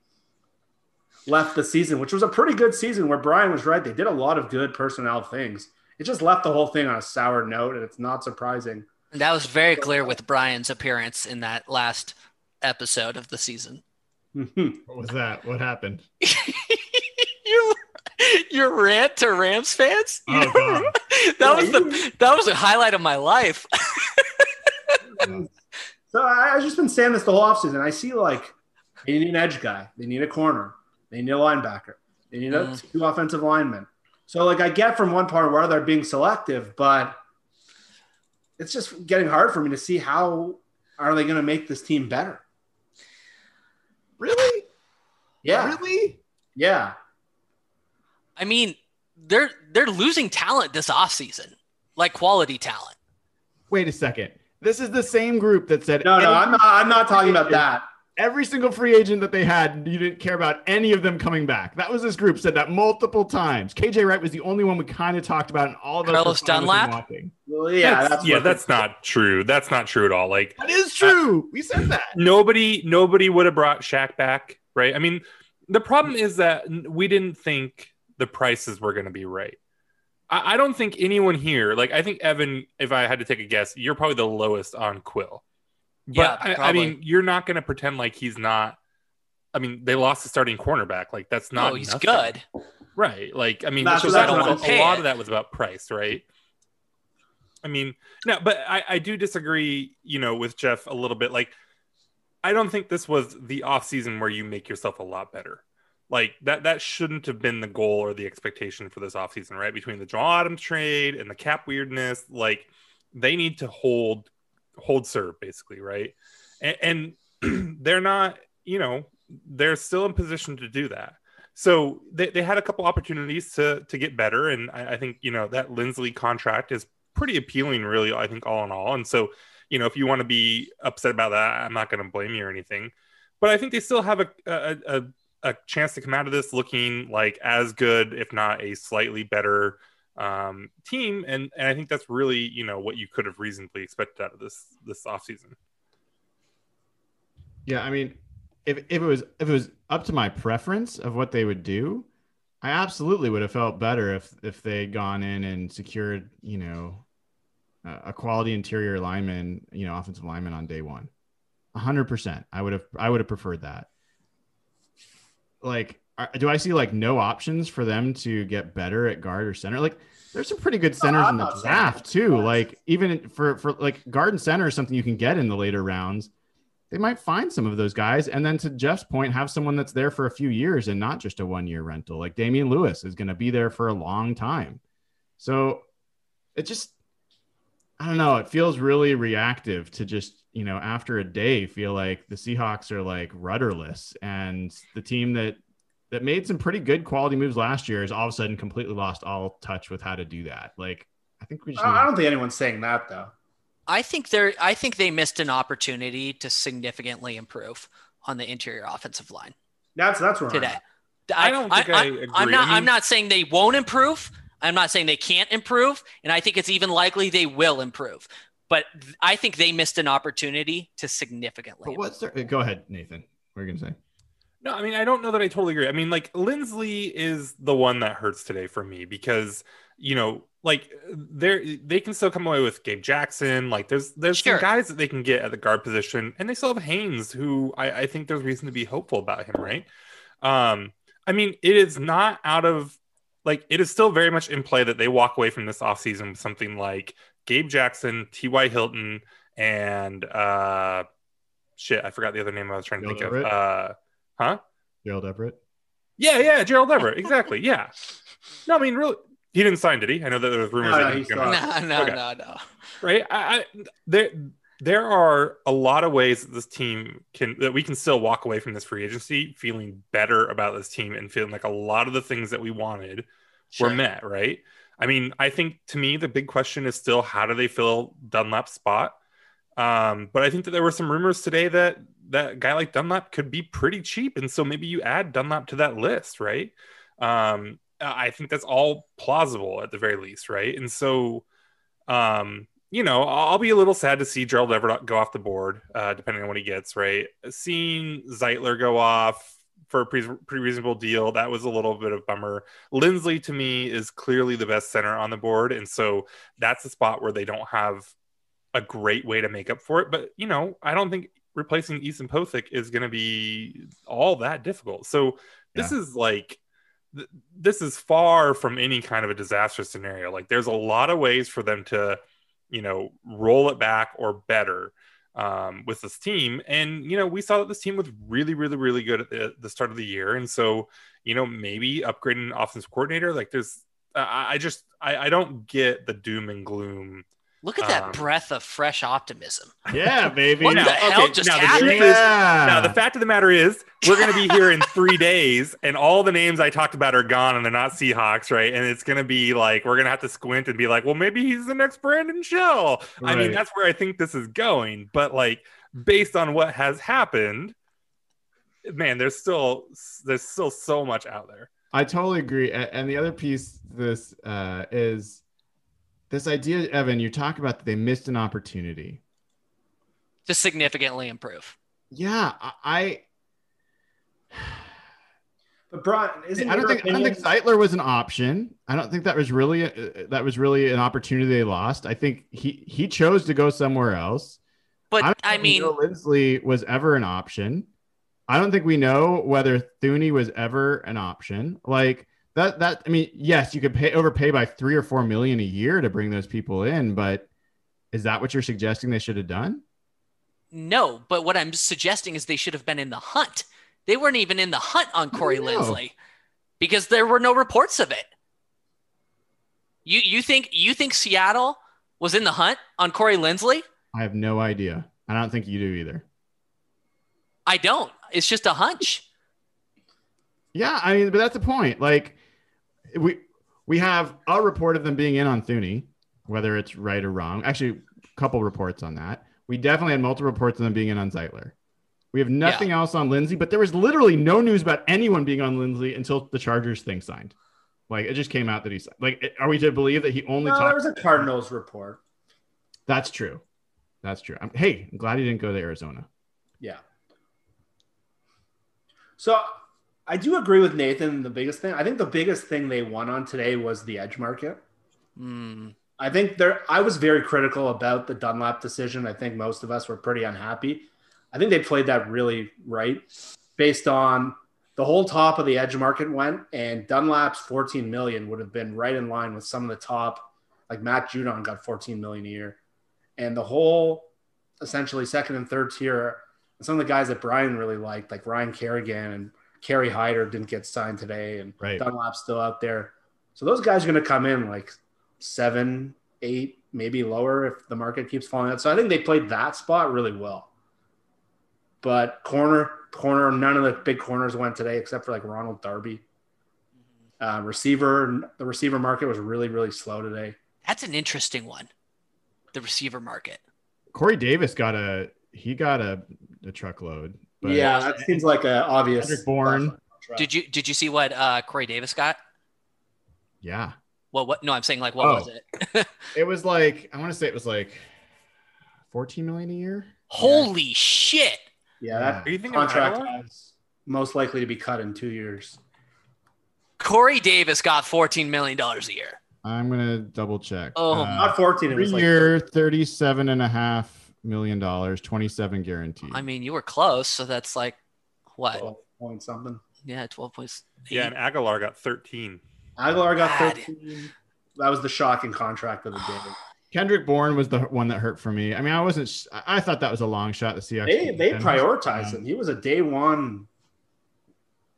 Speaker 4: left the season, which was a pretty good season. Where Brian was right, they did a lot of good personnel things it just left the whole thing on a sour note, and it's not surprising.
Speaker 2: And that was very clear with Brian's appearance in that last episode of the season.
Speaker 3: what was that? What happened?
Speaker 2: your, your rant to Rams fans? Oh, God. that was the that was the highlight of my life.
Speaker 4: so I, have just been saying this the whole offseason. I see like they need an edge guy, they need a corner, they need a linebacker, they need a mm. two offensive linemen. So like I get from one part where they're being selective, but it's just getting hard for me to see how are they going to make this team better.
Speaker 3: Really?
Speaker 4: Yeah.
Speaker 3: Really?
Speaker 4: Yeah.
Speaker 2: I mean, they're they're losing talent this offseason, like quality talent.
Speaker 3: Wait a second. This is the same group that said
Speaker 4: No, no, I'm not I'm not talking about that
Speaker 3: every single free agent that they had, you didn't care about any of them coming back. That was this group said that multiple times. KJ Wright was the only one we kind of talked about, and all of us
Speaker 2: Carlos Dunlap.
Speaker 4: Well, yeah,
Speaker 5: that's, yeah, that's not true. That's not true at all. Like
Speaker 3: that is true. Uh, we said that.
Speaker 5: Nobody, nobody would have brought Shaq back, right? I mean, the problem is that we didn't think the prices were going to be right. I, I don't think anyone here, like I think Evan, if I had to take a guess, you're probably the lowest on Quill. But yeah, I, I, mean, you're not going to pretend like he's not. I mean, they lost the starting cornerback. Like that's not.
Speaker 2: Oh, he's nothing. good.
Speaker 5: Right. Like I mean, that's so that was, a, a lot of that was about price, right? I mean, no, but I, I do disagree. You know, with Jeff a little bit. Like, I don't think this was the off season where you make yourself a lot better. Like that that shouldn't have been the goal or the expectation for this offseason, right? Between the Jamal Adams trade and the cap weirdness, like they need to hold hold serve basically, right? And, and they're not, you know, they're still in position to do that. So they, they had a couple opportunities to to get better, and I, I think you know that Linsley contract is pretty appealing, really. I think all in all, and so you know if you want to be upset about that, I'm not going to blame you or anything. But I think they still have a, a, a a chance to come out of this looking like as good, if not a slightly better um, team, and and I think that's really you know what you could have reasonably expected out of this this offseason.
Speaker 3: Yeah, I mean, if if it was if it was up to my preference of what they would do, I absolutely would have felt better if if they had gone in and secured you know a quality interior lineman, you know, offensive lineman on day one. hundred percent. I would have I would have preferred that. Like do I see like no options for them to get better at guard or center? Like there's some pretty good centers oh, in the draft too. Like even for for like guard and center is something you can get in the later rounds. They might find some of those guys, and then to Jeff's point, have someone that's there for a few years and not just a one year rental. Like Damien Lewis is going to be there for a long time. So it just I don't know. It feels really reactive to just you know after a day feel like the Seahawks are like rudderless, and the team that that made some pretty good quality moves last year has all of a sudden completely lost all touch with how to do that. Like, I think we. Just
Speaker 4: I don't think anyone's saying that though.
Speaker 2: I think they're. I think they missed an opportunity to significantly improve on the interior offensive line.
Speaker 4: That's that's right.
Speaker 2: Today,
Speaker 5: I, I don't think I, I, agree.
Speaker 2: I'm not. I am not saying they won't improve. I'm not saying they can't improve, and I think it's even likely they will improve. But I think they missed an opportunity to significantly.
Speaker 3: But what's their, go ahead, Nathan. What are you gonna say?
Speaker 5: No, I mean I don't know that I totally agree. I mean, like Linsley is the one that hurts today for me because you know, like they're they can still come away with Gabe Jackson. Like there's there's sure. some guys that they can get at the guard position, and they still have Haynes, who I, I think there's reason to be hopeful about him, right? Um, I mean, it is not out of like it is still very much in play that they walk away from this offseason with something like Gabe Jackson, T.Y. Hilton, and uh shit, I forgot the other name I was trying to
Speaker 3: Gerald
Speaker 5: think
Speaker 3: Everett?
Speaker 5: of. Uh huh?
Speaker 3: Gerald Everett.
Speaker 5: Yeah, yeah, Gerald Everett. Exactly. Yeah. No, I mean really he didn't sign, did he? I know that there was rumors
Speaker 4: No,
Speaker 5: that
Speaker 4: no,
Speaker 5: he
Speaker 4: he
Speaker 5: was gonna
Speaker 4: still-
Speaker 2: No, no,
Speaker 5: Okay.
Speaker 2: no, no.
Speaker 5: right? I, I there there are a lot of ways that this team can that we can still walk away from this free agency feeling better about this team and feeling like a lot of the things that we wanted
Speaker 2: Sure.
Speaker 5: were met, right? I mean, I think to me the big question is still how do they fill Dunlap's spot? Um, but I think that there were some rumors today that that guy like Dunlap could be pretty cheap, and so maybe you add Dunlap to that list, right? Um, I think that's all plausible at the very least, right? And so, um, you know, I'll be a little sad to see Gerald Everett go off the board, uh, depending on what he gets, right? Seeing Zeitler go off for a pretty, pretty reasonable deal, that was a little bit of bummer. Linsley to me is clearly the best center on the board, and so that's a spot where they don't have a great way to make up for it. But you know, I don't think replacing Ethan Pocic is going to be all that difficult. So this is like th- this is far from any kind of a disaster scenario. Like there's a lot of ways for them to, you know, roll it back or better um, with this team. And you know, we saw that this team was really, really, really good at the, the start of the year. And so, you know, maybe upgrading offensive coordinator. Like there's, I, I just, I, I don't get the doom and gloom.
Speaker 2: Look at that
Speaker 5: Um,
Speaker 2: breath of fresh optimism.
Speaker 3: Yeah, baby.
Speaker 2: What
Speaker 5: Now,
Speaker 2: the hell
Speaker 5: okay,
Speaker 2: just
Speaker 5: now the
Speaker 2: happened?
Speaker 5: truth is-
Speaker 3: Yeah.
Speaker 5: Now, the fact of the matter is, we're going to be here in three days, and all the names I talked about are gone, and they're not Seahawks, right? And it's going to be like we're going to have to squint and be like, well, maybe he's the next Brandon Shell. I mean, that's where I think this is going. But like, based on what has happened, man, there's still there's still so much out there.
Speaker 3: I totally agree. And the other piece, this uh, is this idea, Evan. You talk about that they missed an opportunity.
Speaker 2: To significantly improve.
Speaker 3: Yeah, I.
Speaker 4: But Brian,
Speaker 3: I,
Speaker 4: isn't
Speaker 3: I don't
Speaker 4: your
Speaker 3: think I don't think
Speaker 4: opinion-
Speaker 3: Zeitler was an option. I don't think that was really uh, that was really an opportunity they lost. I think he he chose to go somewhere else.
Speaker 2: But
Speaker 3: don't
Speaker 2: I mean,
Speaker 3: Joe Linsley was ever an option. I don't think we know whether Thuney was ever an option. Like that that I mean, yes, you could pay overpay by three or four million a year to bring those people in, but is that what you're suggesting they should have done?
Speaker 2: no. But what I'm suggesting is they should have been in the hunt. They weren't even in the hunt on Corey. Linsley because there were no reports of it. You you think you think Seattle was in the hunt on Corey Linsley?
Speaker 3: I have no idea. I don't think you do either.
Speaker 2: I don't. It's just a hunch.
Speaker 3: Yeah, I mean, but that's the point. Like, we we have a report of them being in on Thuney, whether it's right or wrong. Actually, a couple reports on that. We definitely had multiple reports of them being in on Zeitler. We have nothing else on Linsley, but there was literally no news about anyone being on Linsley until the Chargers thing signed. Like, it just came out that he signed. Like, are we to believe that he only
Speaker 4: No, there was a Cardinals report.
Speaker 3: That's true. That's true. I'm, hey, I'm glad he didn't go to Arizona.
Speaker 4: Yeah. So I do agree with Nathan. The biggest thing, I think the biggest thing they won on today was the edge market.
Speaker 2: Hmm.
Speaker 4: I think there, I was very critical about the Dunlap decision. I think most of us were pretty unhappy. I think they played that really right based on the whole top of the edge market went and Dunlap's 14 million would have been right in line with some of the top, like Matt Judon got 14 million a year. And the whole essentially second and third tier, some of the guys that Brian really liked, like Ryan Kerrigan and Kerry Hyder didn't get signed today and
Speaker 3: Right.
Speaker 4: Dunlap's still out there. So those guys are going to come in like seven, eight, maybe lower if the market keeps falling out. So I think they played that spot really well. But corner, corner, none of the big corners went today except for like Ronald Darby. Uh, receiver, the receiver market was really, really slow today.
Speaker 2: That's an interesting one. The receiver market.
Speaker 3: Corey Davis got a he got a, a truckload. But
Speaker 4: yeah, that seems like an obvious.
Speaker 3: Kendrick Bourne.
Speaker 2: Did you did you see what uh, Corey Davis got?
Speaker 3: Yeah.
Speaker 2: Well, what? No, I'm saying like what
Speaker 3: Oh.
Speaker 2: was it?
Speaker 3: It was like I want to say it was like 14 million a year.
Speaker 2: Holy shit!
Speaker 4: Yeah, that
Speaker 5: Are you thinking
Speaker 4: contract is most likely to be cut in two years.
Speaker 2: Corey Davis got 14 million dollars a year.
Speaker 3: I'm gonna double check.
Speaker 2: Oh,
Speaker 3: Uh,
Speaker 4: Not 14. It
Speaker 3: three
Speaker 4: was like
Speaker 3: year, 37 and a half million dollars, 27 guaranteed.
Speaker 2: I mean, you were close, so that's like what?
Speaker 4: 12 point something.
Speaker 2: Yeah, 12 points.
Speaker 5: Yeah, and Agholor got 13.
Speaker 4: Agholor got
Speaker 2: Bad.
Speaker 4: 13. That was the shocking contract of the day.
Speaker 3: Kendrick Bourne was the one that hurt for me. I mean, I wasn't. I thought that was a long shot. The Seahawks.
Speaker 4: They they prioritized
Speaker 3: Um,
Speaker 4: him. He was a day one.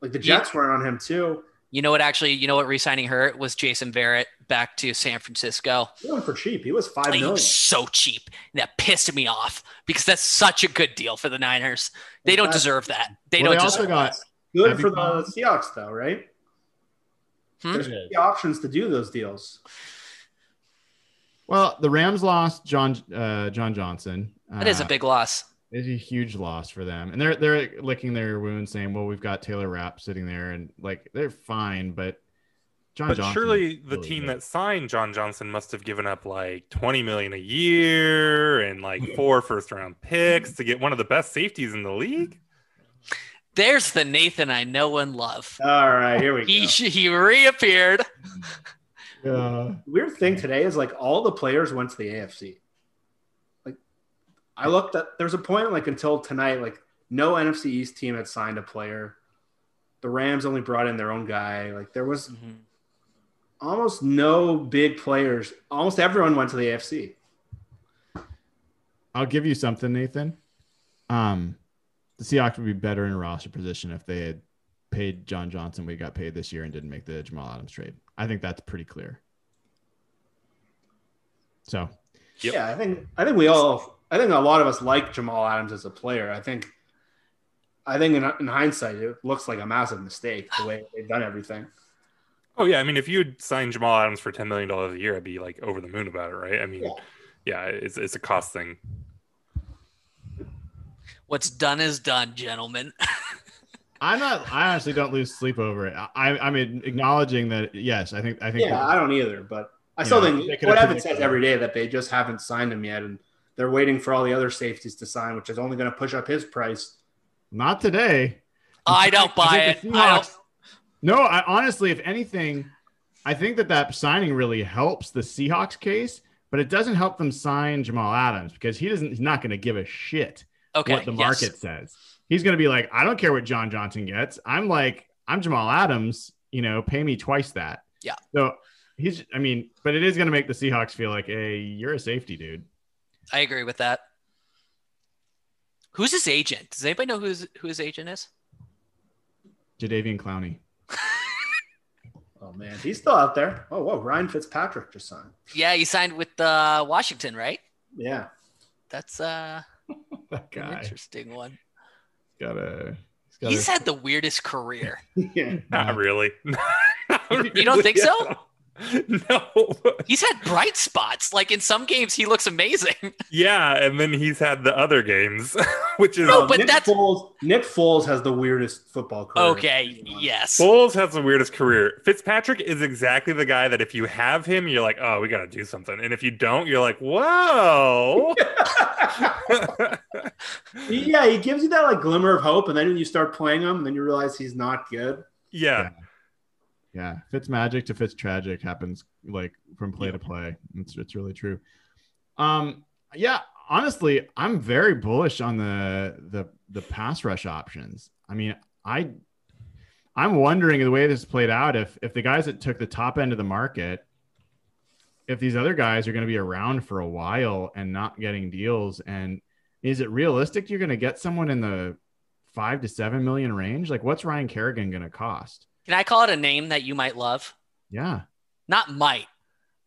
Speaker 4: Like the Jets weren't on him too.
Speaker 2: You know what? Actually, you know what? Resigning hurt was Jason Verrett back to San Francisco.
Speaker 4: He went for cheap. He was five
Speaker 2: Like,
Speaker 4: million.
Speaker 2: so cheap. And that pissed me off because that's such a good deal for the Niners. They don't
Speaker 4: That's-
Speaker 2: deserve that. They
Speaker 3: Well,
Speaker 2: don't
Speaker 3: they
Speaker 2: deserve
Speaker 3: also got
Speaker 4: Good for
Speaker 3: you-
Speaker 4: the Seahawks though, right?
Speaker 2: Hmm?
Speaker 4: There's the options to do those deals.
Speaker 3: well, the Rams lost John uh, John Johnson.
Speaker 2: That is a
Speaker 3: Uh,
Speaker 2: big loss.
Speaker 3: It's a huge loss for them, and they're they're licking their wounds, saying, "Well, we've got Taylor Rapp sitting there, and like they're fine." But John
Speaker 5: But
Speaker 3: Johnson
Speaker 5: surely the
Speaker 3: really
Speaker 5: team
Speaker 3: good.
Speaker 5: that signed John Johnson must have given up like 20 million a year and like four first round picks to get one of the best safeties in the league.
Speaker 2: There's the Nathan I know and love.
Speaker 4: All right, here we
Speaker 2: He
Speaker 4: go.
Speaker 2: he reappeared.
Speaker 3: Yeah.
Speaker 4: Weird thing today is like all the players went to the AFC. Like I looked at there's a point like until tonight, like no NFC East team had signed a player. The Rams only brought in their own guy. Like there was mm-hmm. Almost no big players. Almost everyone went to the AFC.
Speaker 3: I'll give you something, Nathan. Um, the Seahawks would be better in a roster position if they had paid John Johnson. We got paid this year and didn't make the Jamal Adams trade. I think that's pretty clear. So
Speaker 5: Yep.
Speaker 4: Yeah, I think I think we all I think a lot of us like Jamal Adams as a player. I think I think in, in hindsight it looks like a massive mistake the way they've done everything.
Speaker 5: Oh yeah, I mean, if you had signed Jamal Adams for ten million dollars a year, I'd be like over the moon about it, right? I mean,
Speaker 4: Yeah.
Speaker 5: yeah, it's it's a cost thing.
Speaker 2: What's done is done, gentlemen.
Speaker 3: I'm not. I honestly don't lose sleep over it. I, I'm acknowledging that. Yes, I think. I think.
Speaker 4: Yeah, I don't either, but I still
Speaker 3: Yeah,
Speaker 4: think what Evan says
Speaker 3: it.
Speaker 4: every day that they just haven't signed him yet, and they're waiting for all the other safeties to sign, which is only going to push up his price.
Speaker 3: not today.
Speaker 2: I don't buy
Speaker 3: I
Speaker 2: it. I don't.
Speaker 3: Seahawks- No, I honestly, if anything, I think that that signing really helps the Seahawks case, but it doesn't help them sign Jamal Adams because he doesn't. He's not going to give a shit
Speaker 2: Okay.
Speaker 3: what the
Speaker 2: yes.
Speaker 3: market says. He's going to be like, I don't care what John Johnson gets. I'm like, I'm Jamal Adams. You know, pay me twice that.
Speaker 2: Yeah.
Speaker 3: So he's. I mean, but it is going to make the Seahawks feel like, hey, you're a safety dude.
Speaker 2: I agree with that. Who's his agent? Does anybody know who's who his agent is?
Speaker 3: Jadeveon Clowney.
Speaker 4: Oh man, he's still out there. Oh whoa, Ryan Fitzpatrick just signed.
Speaker 2: Yeah, he signed with uh, Washington, right?
Speaker 4: Yeah,
Speaker 2: That's uh,
Speaker 3: That
Speaker 2: an interesting one.
Speaker 3: got a. He's got
Speaker 2: He's
Speaker 3: a,
Speaker 2: had the weirdest career.
Speaker 4: yeah.
Speaker 5: Not really. Not
Speaker 2: You don't think so?
Speaker 5: Really. No.
Speaker 2: He's had bright spots. Like in some games, he looks amazing.
Speaker 5: Yeah, and then he's had the other games, which is
Speaker 2: No, but
Speaker 4: Nick
Speaker 2: that's-
Speaker 4: Foles. Nick Foles has the weirdest football career.
Speaker 2: Okay, yes.
Speaker 5: Foles has the weirdest career. Fitzpatrick is exactly the guy that if you have him, you're like, oh, we got to do something. And if you don't, you're like, whoa.
Speaker 4: yeah, he gives you that like glimmer of hope, and then when you start playing him, then you realize he's not good.
Speaker 5: yeah.
Speaker 3: Yeah, Fitz magic to Fitz tragic happens like from play to play. It's it's really true. Um, yeah, honestly, I'm very bullish on the the the pass rush options. I mean, I I'm wondering the way this played out if if the guys that took the top end of the market, if these other guys are going to be around for a while and not getting deals, and is it realistic you're going to get someone in the five to seven million range? Like, what's Ryan Kerrigan going to cost?
Speaker 2: Can I call it a name that you might love?
Speaker 3: Yeah.
Speaker 2: Not might.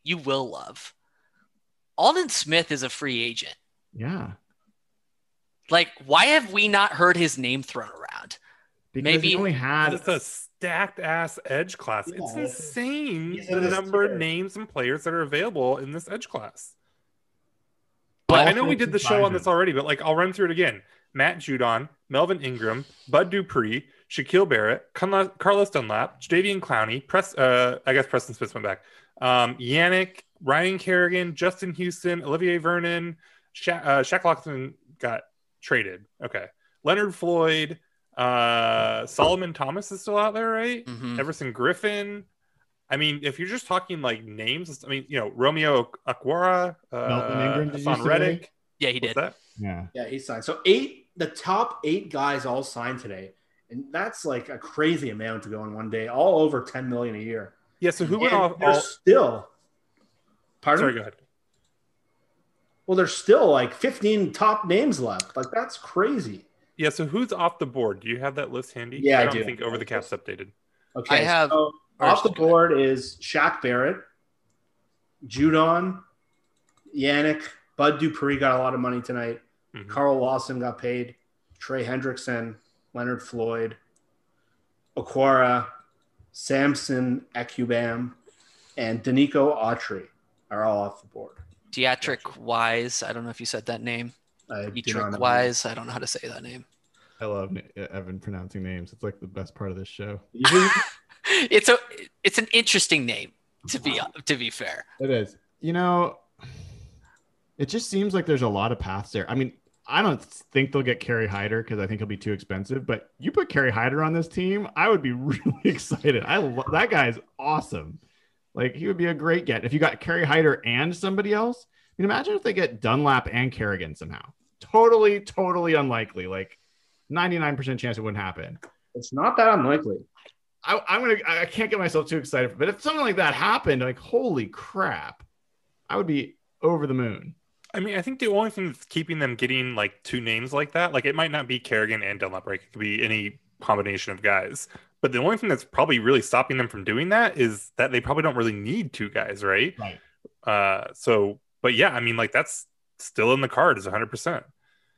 Speaker 2: You will love. Aldon Smith is a free agent.
Speaker 3: Yeah.
Speaker 2: Like, why have we not heard his name thrown around?
Speaker 3: Because
Speaker 2: Maybe-
Speaker 3: he only had
Speaker 5: It's a stacked ass edge class. It's insane
Speaker 4: He's
Speaker 5: the number
Speaker 4: tier.
Speaker 5: of names and players that are available in this edge class. But I know we did the show on this already, but like I'll run through it again. Matt Judon, Melvin Ingram, Bud Dupree, Shaquille Barrett, Carlo- Carlos Dunlap, Jadeveon Clowney, Press, uh, I guess Preston Smith went back. Um, Yannick, Ryan Kerrigan, Justin Houston, Olivier Vernon, Sha- uh, Shaq Lawson got traded. Okay. Leonard Floyd, uh, Solomon Thomas is still out there, right?
Speaker 2: Mhm.
Speaker 5: Everson Griffen. I mean, if you're just talking like names, I mean, you know, Romeo Okwara, uh,
Speaker 3: Melvin Ingram, did you Haason?
Speaker 5: Reddick.
Speaker 2: Yeah, he
Speaker 5: What's
Speaker 2: did.
Speaker 5: that?
Speaker 3: yeah.
Speaker 4: Yeah, he signed. So eight, the top eight guys all signed today, and that's like a crazy amount to go in one day. All over ten million a year.
Speaker 5: Yeah. So who went
Speaker 4: And
Speaker 5: off?
Speaker 4: there's
Speaker 5: All,
Speaker 4: still. Pardon?
Speaker 5: sorry, go ahead.
Speaker 4: Well, there's still like 15 top names left. Like that's crazy.
Speaker 5: Yeah. So who's off the board? Do you have that list handy?
Speaker 4: Yeah, I
Speaker 5: I don't
Speaker 4: do.
Speaker 5: think over the cap's updated.
Speaker 4: Okay.
Speaker 2: I have-
Speaker 4: so off the board is Shaq Barrett, Judon, Yannick, Bud Dupree got a lot of money tonight.
Speaker 5: Mhm.
Speaker 4: Carl Lawson got paid. Trey Hendrickson, Leonard Floyd, Okwara, Samson Ebukam, and Denico Autry are all off the board.
Speaker 2: Deatrich Wise. I don't know if you said that name.
Speaker 4: I
Speaker 2: Deatrich
Speaker 4: know.
Speaker 2: Wise. I don't know how to say that name.
Speaker 3: I love na- uh, Evan pronouncing names. It's like the best part of this show.
Speaker 2: It's a it's an interesting name to be to be fair.
Speaker 3: It is. You know, it just seems like there's a lot of paths there. I mean, I don't think they'll get Kerry Hyder because I think he'll be too expensive. But you put Kerry Hyder on this team, I would be really excited. I lo- that guy's awesome. Like he would be a great get if you got Kerry Hyder and somebody else. I mean, imagine if they get Dunlap and Kerrigan somehow. Totally, totally unlikely. Like 99% chance it wouldn't happen.
Speaker 4: it's not that unlikely.
Speaker 3: I, I'm gonna. I can't get myself too excited, but if something like that happened, like holy crap, I would be over the moon.
Speaker 5: I mean, I think the only thing that's keeping them getting like two names like that, like it might not be Kerrigan and Dunlap, right? It could be any combination of guys. But the only thing that's probably really stopping them from doing that is that they probably don't really need two guys, right?
Speaker 3: Right.
Speaker 5: Uh, so, but yeah, I mean, like that's still in the cards, 100. percent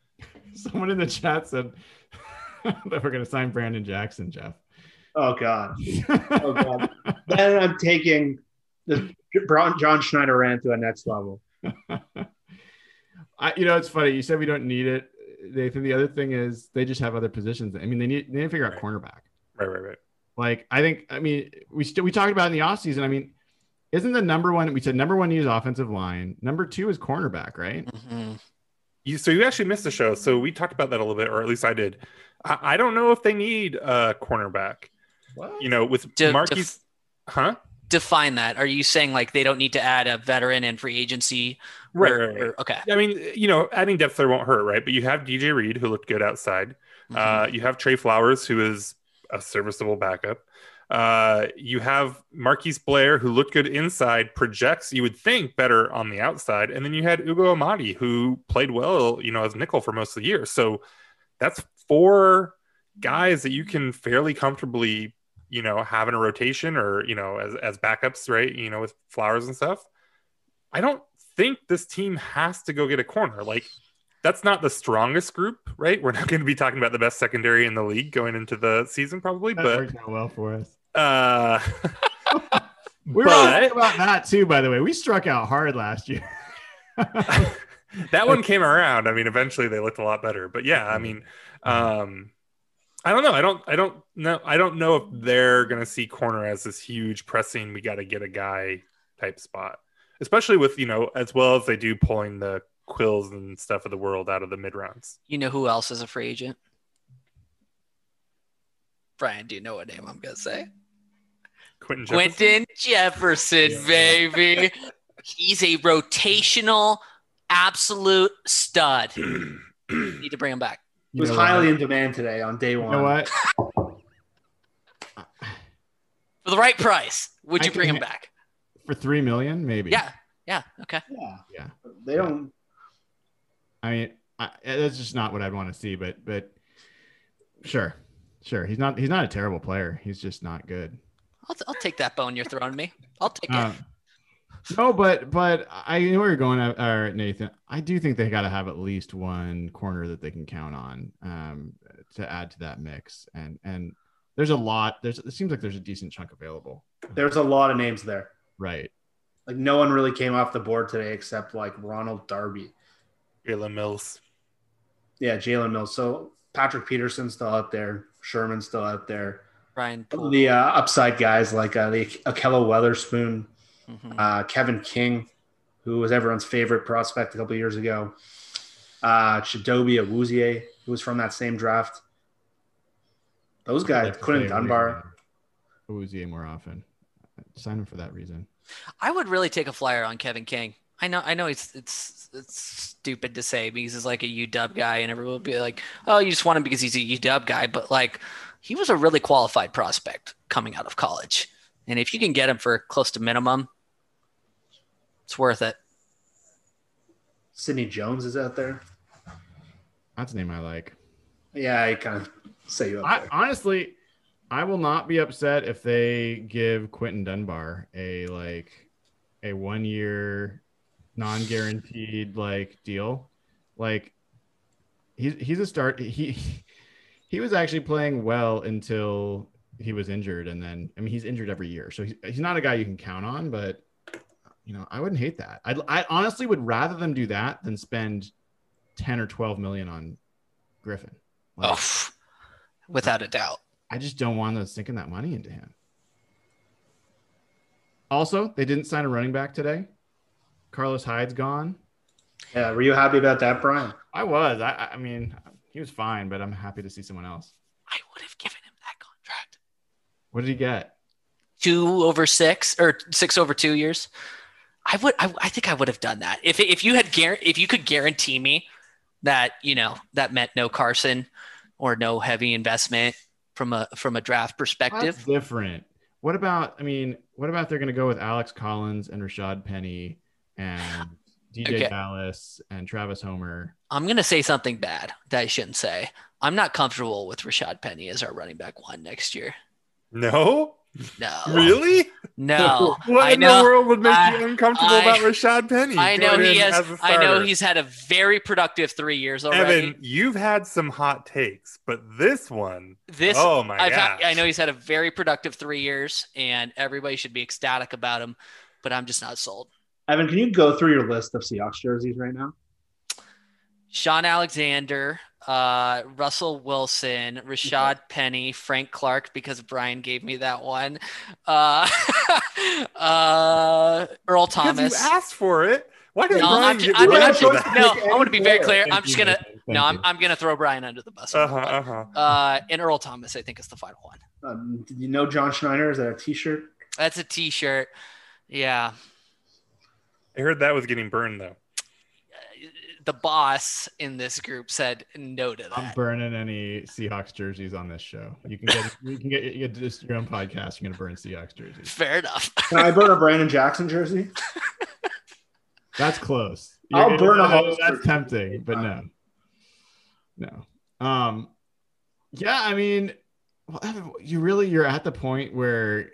Speaker 3: Someone in the chat said that we're gonna sign Branden Jackson, Jeff.
Speaker 4: Oh God. Oh God. then I'm taking the John Schneider rant to a next level.
Speaker 3: I, you know, it's funny. You said we don't need it, Nathan. The other thing is they just have other positions. I mean, they need they need to figure out
Speaker 5: Right.
Speaker 3: cornerback.
Speaker 5: Right, right, right.
Speaker 3: Like I think, I mean, we still we talked about in the offseason. I mean, isn't the number one? We said number one is offensive line. Number two is cornerback, right?
Speaker 2: Mhm.
Speaker 5: You, so you actually missed the show. So we talked about that a little bit, or at least I did. I, I don't know if they need a cornerback.
Speaker 3: What?
Speaker 5: You know, with
Speaker 2: To- to
Speaker 5: Marquise, huh?
Speaker 2: Define that. Are you saying like they don't need to add a veteran and free agency?
Speaker 5: Right, right,
Speaker 2: okay.
Speaker 5: I mean, you know, adding depth there won't hurt, right? But you have DJ Reed, who looked good outside.
Speaker 2: Mhm.
Speaker 5: Uh, you have Tre Flowers, who is a serviceable backup. Uh, you have Marquise Blair, who looked good inside, projects, you would think, better on the outside. And then you had Ugo Amadi, who played well, you know, as nickel for most of the year. So that's four guys that you can fairly comfortably, you know, have in a rotation or, you know, as, as backups, right? You know, with Flowers and stuff. I don't think this team has to go get a corner. Like, that's not the strongest group, right? We're not going to be talking about the best secondary in the league going into the season, probably,
Speaker 3: That
Speaker 5: but
Speaker 3: worked out well for us.
Speaker 5: uh,
Speaker 3: We were talking
Speaker 5: but
Speaker 3: about that too, by the way. We struck out hard last year.
Speaker 5: that one came around. I mean, eventually they looked a lot better, but yeah, I mean, um, I don't know. I don't, I don't know. I don't know if they're going to see corner as this huge pressing. We got to get a guy type spot, especially with, you know, as well as they do pulling the quills and stuff of the world out of the mid rounds.
Speaker 2: You know who else is a free agent? Brian, do you know what name I'm gonna say?
Speaker 5: Quinton Jefferson.
Speaker 2: Quinton Jefferson, baby. He's a rotational, absolute stud. Need to bring him back.
Speaker 4: He was highly
Speaker 3: what?
Speaker 4: in demand today on day
Speaker 3: You
Speaker 4: one.
Speaker 3: know what?
Speaker 2: For the right price, would
Speaker 3: I
Speaker 2: you bring
Speaker 3: can-
Speaker 2: him back?
Speaker 3: For three million, maybe.
Speaker 2: Yeah. Yeah. Okay.
Speaker 4: Yeah.
Speaker 3: Yeah.
Speaker 4: They don't.
Speaker 3: I mean, I, that's just not what I'd want to see. But but sure, sure. He's not he's not a terrible player. He's just not good.
Speaker 2: I'll, I'll take that bone you're throwing me. I'll take it.
Speaker 3: Um, no, but but I know where you're going, uh, uh, Nathan. I do think they got to have at least one corner that they can count on um, to add to that mix. And and there's a lot. There's it seems like there's a decent chunk available.
Speaker 4: There's a lot of names there.
Speaker 3: Right.
Speaker 4: Like no one really came off the board today except like Ronald Darby.
Speaker 5: Jalen Mills.
Speaker 4: Yeah, Jalen Mills. So Patrick Peterson's still out there. Sherman's still out there.
Speaker 2: Ryan.
Speaker 4: Some The uh, upside guys like uh, the Akhello Witherspoon,
Speaker 2: Mhm.
Speaker 4: uh, Kevin King, who was everyone's favorite prospect a couple years ago. Uh, Chidobe Awuzie, who was from that same draft. Those guys,
Speaker 3: Like to
Speaker 4: Quinton
Speaker 3: say
Speaker 4: Dunbar.
Speaker 3: Uzi more often. Sign him for that reason.
Speaker 2: I would really take a flyer on Kevin King. I know, I know, it's it's it's stupid to say because he's like a UW guy, and everyone will be like, "Oh, you just want him because he's a UW guy," but like, he was a really qualified prospect coming out of college. And if you can get him for close to minimum, it's worth it.
Speaker 4: Sidney Jones is out there.
Speaker 3: That's a name I like.
Speaker 4: Yeah, I kind of say you up
Speaker 3: I,
Speaker 4: there.
Speaker 3: honestly, I will not be upset if they give Quinton Dunbar a like a one year non guaranteed like deal. Like he's he's a start he he was actually playing well until he was injured and then I mean he's injured every year. So he's, he's not a guy you can count on, but you know, I wouldn't hate that. I I honestly would rather them do that than spend 10 or 12 million on Griffin. Like,
Speaker 2: Oh, without a doubt.
Speaker 3: I just don't want them sinking that money into him. Also, they didn't sign a running back today. Carlos Hyde's gone.
Speaker 4: Yeah, were you happy about that, Brian?
Speaker 3: I was. I, I mean, he was fine, but I'm happy to see someone else.
Speaker 2: I would have given him that contract.
Speaker 3: What did he get?
Speaker 2: Two over six or six over two years. I would. I, I think I would have done that if if you had guar- if you could guarantee me that you know that meant no Carson or no heavy investment from a from a draft perspective.
Speaker 3: That's different. What about? I mean, what about they're going to go with Alex Collins and Rashad Penny and DJ
Speaker 2: Okay.
Speaker 3: Dallas and Travis Homer?
Speaker 2: I'm gonna say something bad that I shouldn't say. I'm not comfortable with Rashad Penny as our running back one next year.
Speaker 5: No,
Speaker 2: No,
Speaker 5: really?
Speaker 2: no.
Speaker 5: What
Speaker 2: I
Speaker 5: in
Speaker 2: know.
Speaker 5: the world would make
Speaker 2: I-
Speaker 5: you uncomfortable
Speaker 2: I-
Speaker 5: about Rashad Penny?
Speaker 2: I know he has. I know he's had a very productive three years already.
Speaker 5: Evan, you've had some hot takes, but this one,
Speaker 2: this
Speaker 5: oh my
Speaker 2: I've
Speaker 5: gosh.
Speaker 2: had, I know he's had a very productive three years, and everybody should be ecstatic about him. But I'm just not sold.
Speaker 4: Evan, can you go through your list of Seahawks jerseys right now?
Speaker 2: Shaun Alexander, uh, Russell Wilson, Rashad Penny, Frank Clark, because Brian gave me that one. Uh, uh, Earl
Speaker 5: Because
Speaker 2: Thomas.
Speaker 5: you asked for it. Why did
Speaker 2: No,
Speaker 5: Brian
Speaker 2: I'm ju-
Speaker 5: get
Speaker 2: I'm
Speaker 5: rid
Speaker 2: not
Speaker 5: of
Speaker 2: sure- No, I want to be very clear.
Speaker 3: Thank
Speaker 2: I'm just gonna.
Speaker 3: Nathan.
Speaker 2: No, I'm. I'm gonna throw Brian under the bus.
Speaker 5: Uh-huh,
Speaker 2: that
Speaker 5: uh-huh.
Speaker 2: Uh, and Earl Thomas, I think, is the final one.
Speaker 4: Um, did you know John Schneider? Is that a T-shirt?
Speaker 2: That's a T-shirt. Yeah,
Speaker 5: I heard that was getting burned though.
Speaker 2: The boss in this group said no to that.
Speaker 3: I'm burning any Seahawks jerseys on this show. You can get you can get you get just your own podcast. You're gonna burn Seahawks jerseys.
Speaker 2: Fair enough.
Speaker 4: Can I burn a Branden Jackson jersey?
Speaker 3: That's close.
Speaker 4: I'll
Speaker 3: You're-
Speaker 4: burn a
Speaker 3: that- That's tempting, but no, no. Um, yeah, I mean, well, you really you're at the point where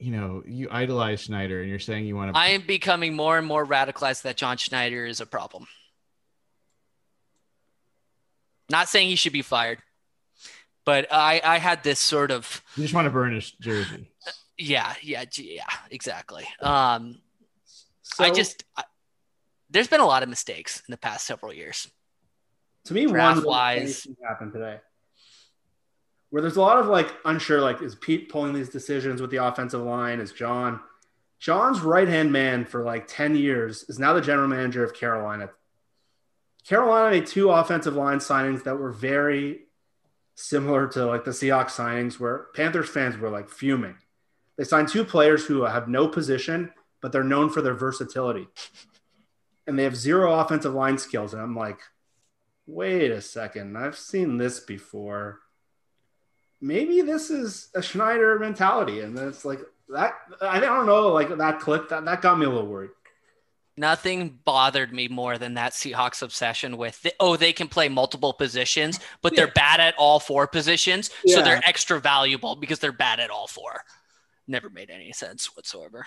Speaker 3: you know you idolize Schneider, and you're saying you want to.
Speaker 2: I am becoming more and more radicalized that John Schneider is a problem. Not saying he should be fired, but I, I had this sort of
Speaker 3: You just want to burn his jersey.
Speaker 2: yeah yeah yeah exactly. Um,
Speaker 4: So,
Speaker 2: I just I, there's been a lot of mistakes in the past several years.
Speaker 4: to me, one
Speaker 2: draft
Speaker 4: really
Speaker 2: wise.
Speaker 4: happened today, where there's a lot of like unsure. Like, is Pete pulling these decisions with the offensive line? Is John? John's right hand man for like ten years is now the general manager of Carolina. Carolina made two offensive line signings that were very similar to like the Seahawks signings, where Panthers fans were like fuming. They signed two players who have no position, but they're known for their versatility. And they have zero offensive line skills. And I'm like, wait a second. I've seen this before. Maybe this is a Schneider mentality. And then it's like that. I don't know. Like that clip that, that got me a little worried.
Speaker 2: Nothing bothered me more than that Seahawks obsession with the, oh they can play multiple positions, but they're bad at all four positions, so they're extra valuable because they're bad at all four. Never made any sense whatsoever.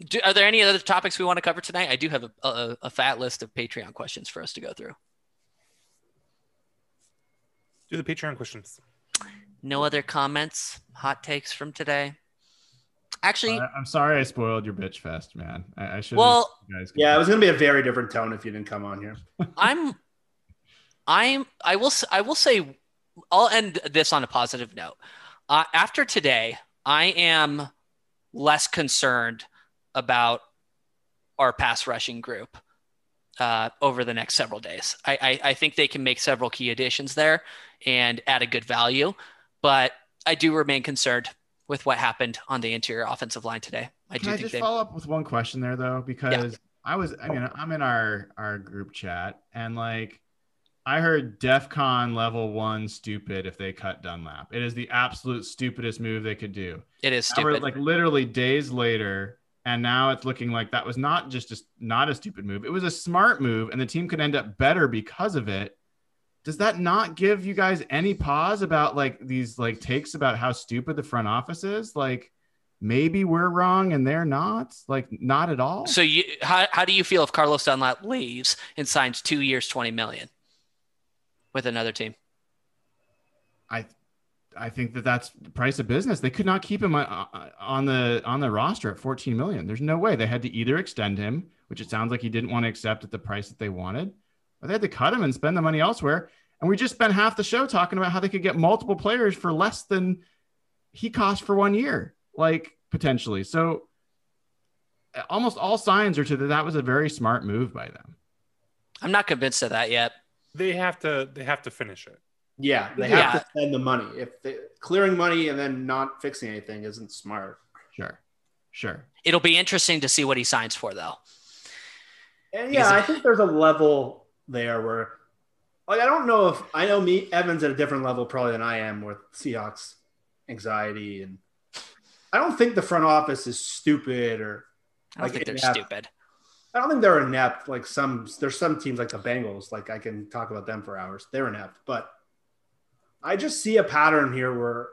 Speaker 2: Do, are there any other topics we want to cover tonight? I do have a, a, a fat list of Patreon questions for us to go through.
Speaker 5: Do the Patreon questions.
Speaker 2: No other comments, hot takes from today. Actually,
Speaker 3: I, am sorry I spoiled your bitch fest, man. I, I should.
Speaker 2: well,
Speaker 3: guys
Speaker 4: Yeah, it was going to be a very different tone if you didn't come on here.
Speaker 2: I'm, I'm, I will, s- I will say, I'll end this on a positive note. Uh, after today, I am less concerned about our pass rushing group uh, over the next several days. I, I, I think they can make several key additions there and add a good value, but I do remain concerned with what happened on the interior offensive line today. I
Speaker 3: Can
Speaker 2: do
Speaker 3: I
Speaker 2: think
Speaker 3: just
Speaker 2: they.
Speaker 3: follow up with one question there though? Because I was, I mean, I'm in our our group chat, and like, I heard DEFCON level one stupid if they cut Dunlap. It is the absolute stupidest move they could do.
Speaker 2: It is
Speaker 3: Now
Speaker 2: stupid.
Speaker 3: like literally days later, and now it's looking like that was not just a, not a stupid move. It was a smart move, and the team could end up better because of it. Does that not give you guys any pause about like these like takes about how stupid the front office is? Like maybe we're wrong and they're not. Like not at all.
Speaker 2: So you how, how do you feel if Carlos Dunlap leaves and signs two years, twenty million with another team?
Speaker 3: I I think that that's the price of business. They could not keep him on, on the on the roster at 14 million. There's no way they had to either extend him, which it sounds like he didn't want to accept at the price that they wanted, or they had to cut him and spend the money elsewhere. And we just spent half the show talking about how they could get multiple players for less than he cost for one year, like potentially. So almost all signs are to that that was a very smart move by them.
Speaker 2: I'm not convinced of that yet.
Speaker 5: They have to they have to finish it.
Speaker 4: Yeah, they
Speaker 2: Yeah.
Speaker 4: have to spend the money. If they, clearing money and then not fixing anything isn't smart.
Speaker 3: Sure. Sure.
Speaker 2: It'll be interesting to see what he signs for, though.
Speaker 4: And
Speaker 2: Because-
Speaker 4: yeah, I think there's a level there where, like, I don't know if I know me Evans at a different level probably than I am with Seahawks anxiety, and I don't think the front office is stupid or
Speaker 2: I don't
Speaker 4: Like,
Speaker 2: think they're
Speaker 4: yeah.
Speaker 2: stupid.
Speaker 4: I don't think they're inept. Like some, there's some teams like the Bengals. Like I can talk about them for hours. They're inept, but I just see a pattern here where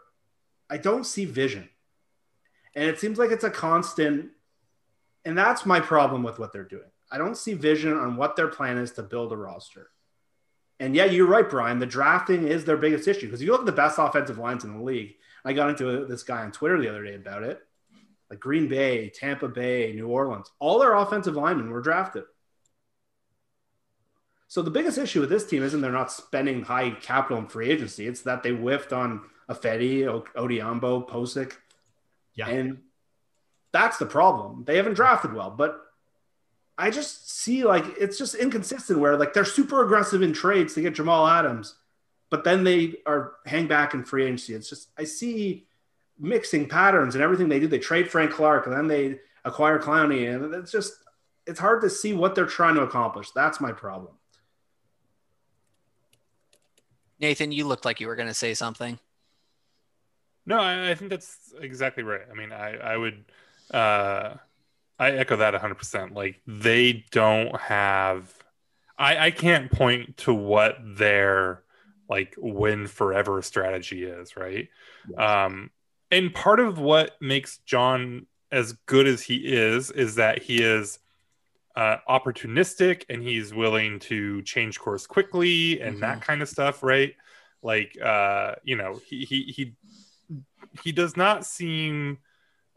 Speaker 4: I don't see vision, and it seems like it's a constant. And that's my problem with what they're doing. I don't see vision on what their plan is to build a roster. And yeah, you're right, Brian. The drafting is their biggest issue because if you look at the best offensive lines in the league, I got into this guy on Twitter the other day about it like Green Bay, Tampa Bay, New Orleans, all their offensive linemen were drafted. So the biggest issue with this team isn't they're not spending high capital in free agency. It's that they whiffed on Ifedi, Odhiambo, Pocic.
Speaker 3: Yeah.
Speaker 4: And that's the problem. They haven't drafted well, but I just see like it's just inconsistent where like they're super aggressive in trades to get Jamal Adams, but then they are hang back in free agency. It's just I see mixing patterns and everything they do. They trade Frank Clark and then they acquire Clowney, and it's just it's hard to see what they're trying to accomplish. That's my problem.
Speaker 2: Nathan, you looked like you were going to say something.
Speaker 5: No, I, I think that's exactly right. I mean, I, I would, uh, I echo that 100%. Like, they don't have, I, I can't point to what their like win forever strategy is, right? Um, and part of what makes John as good as he is is that he is uh, opportunistic and he's willing to change course quickly and that kind of stuff, right? Like, uh, you know, he he he he does not seem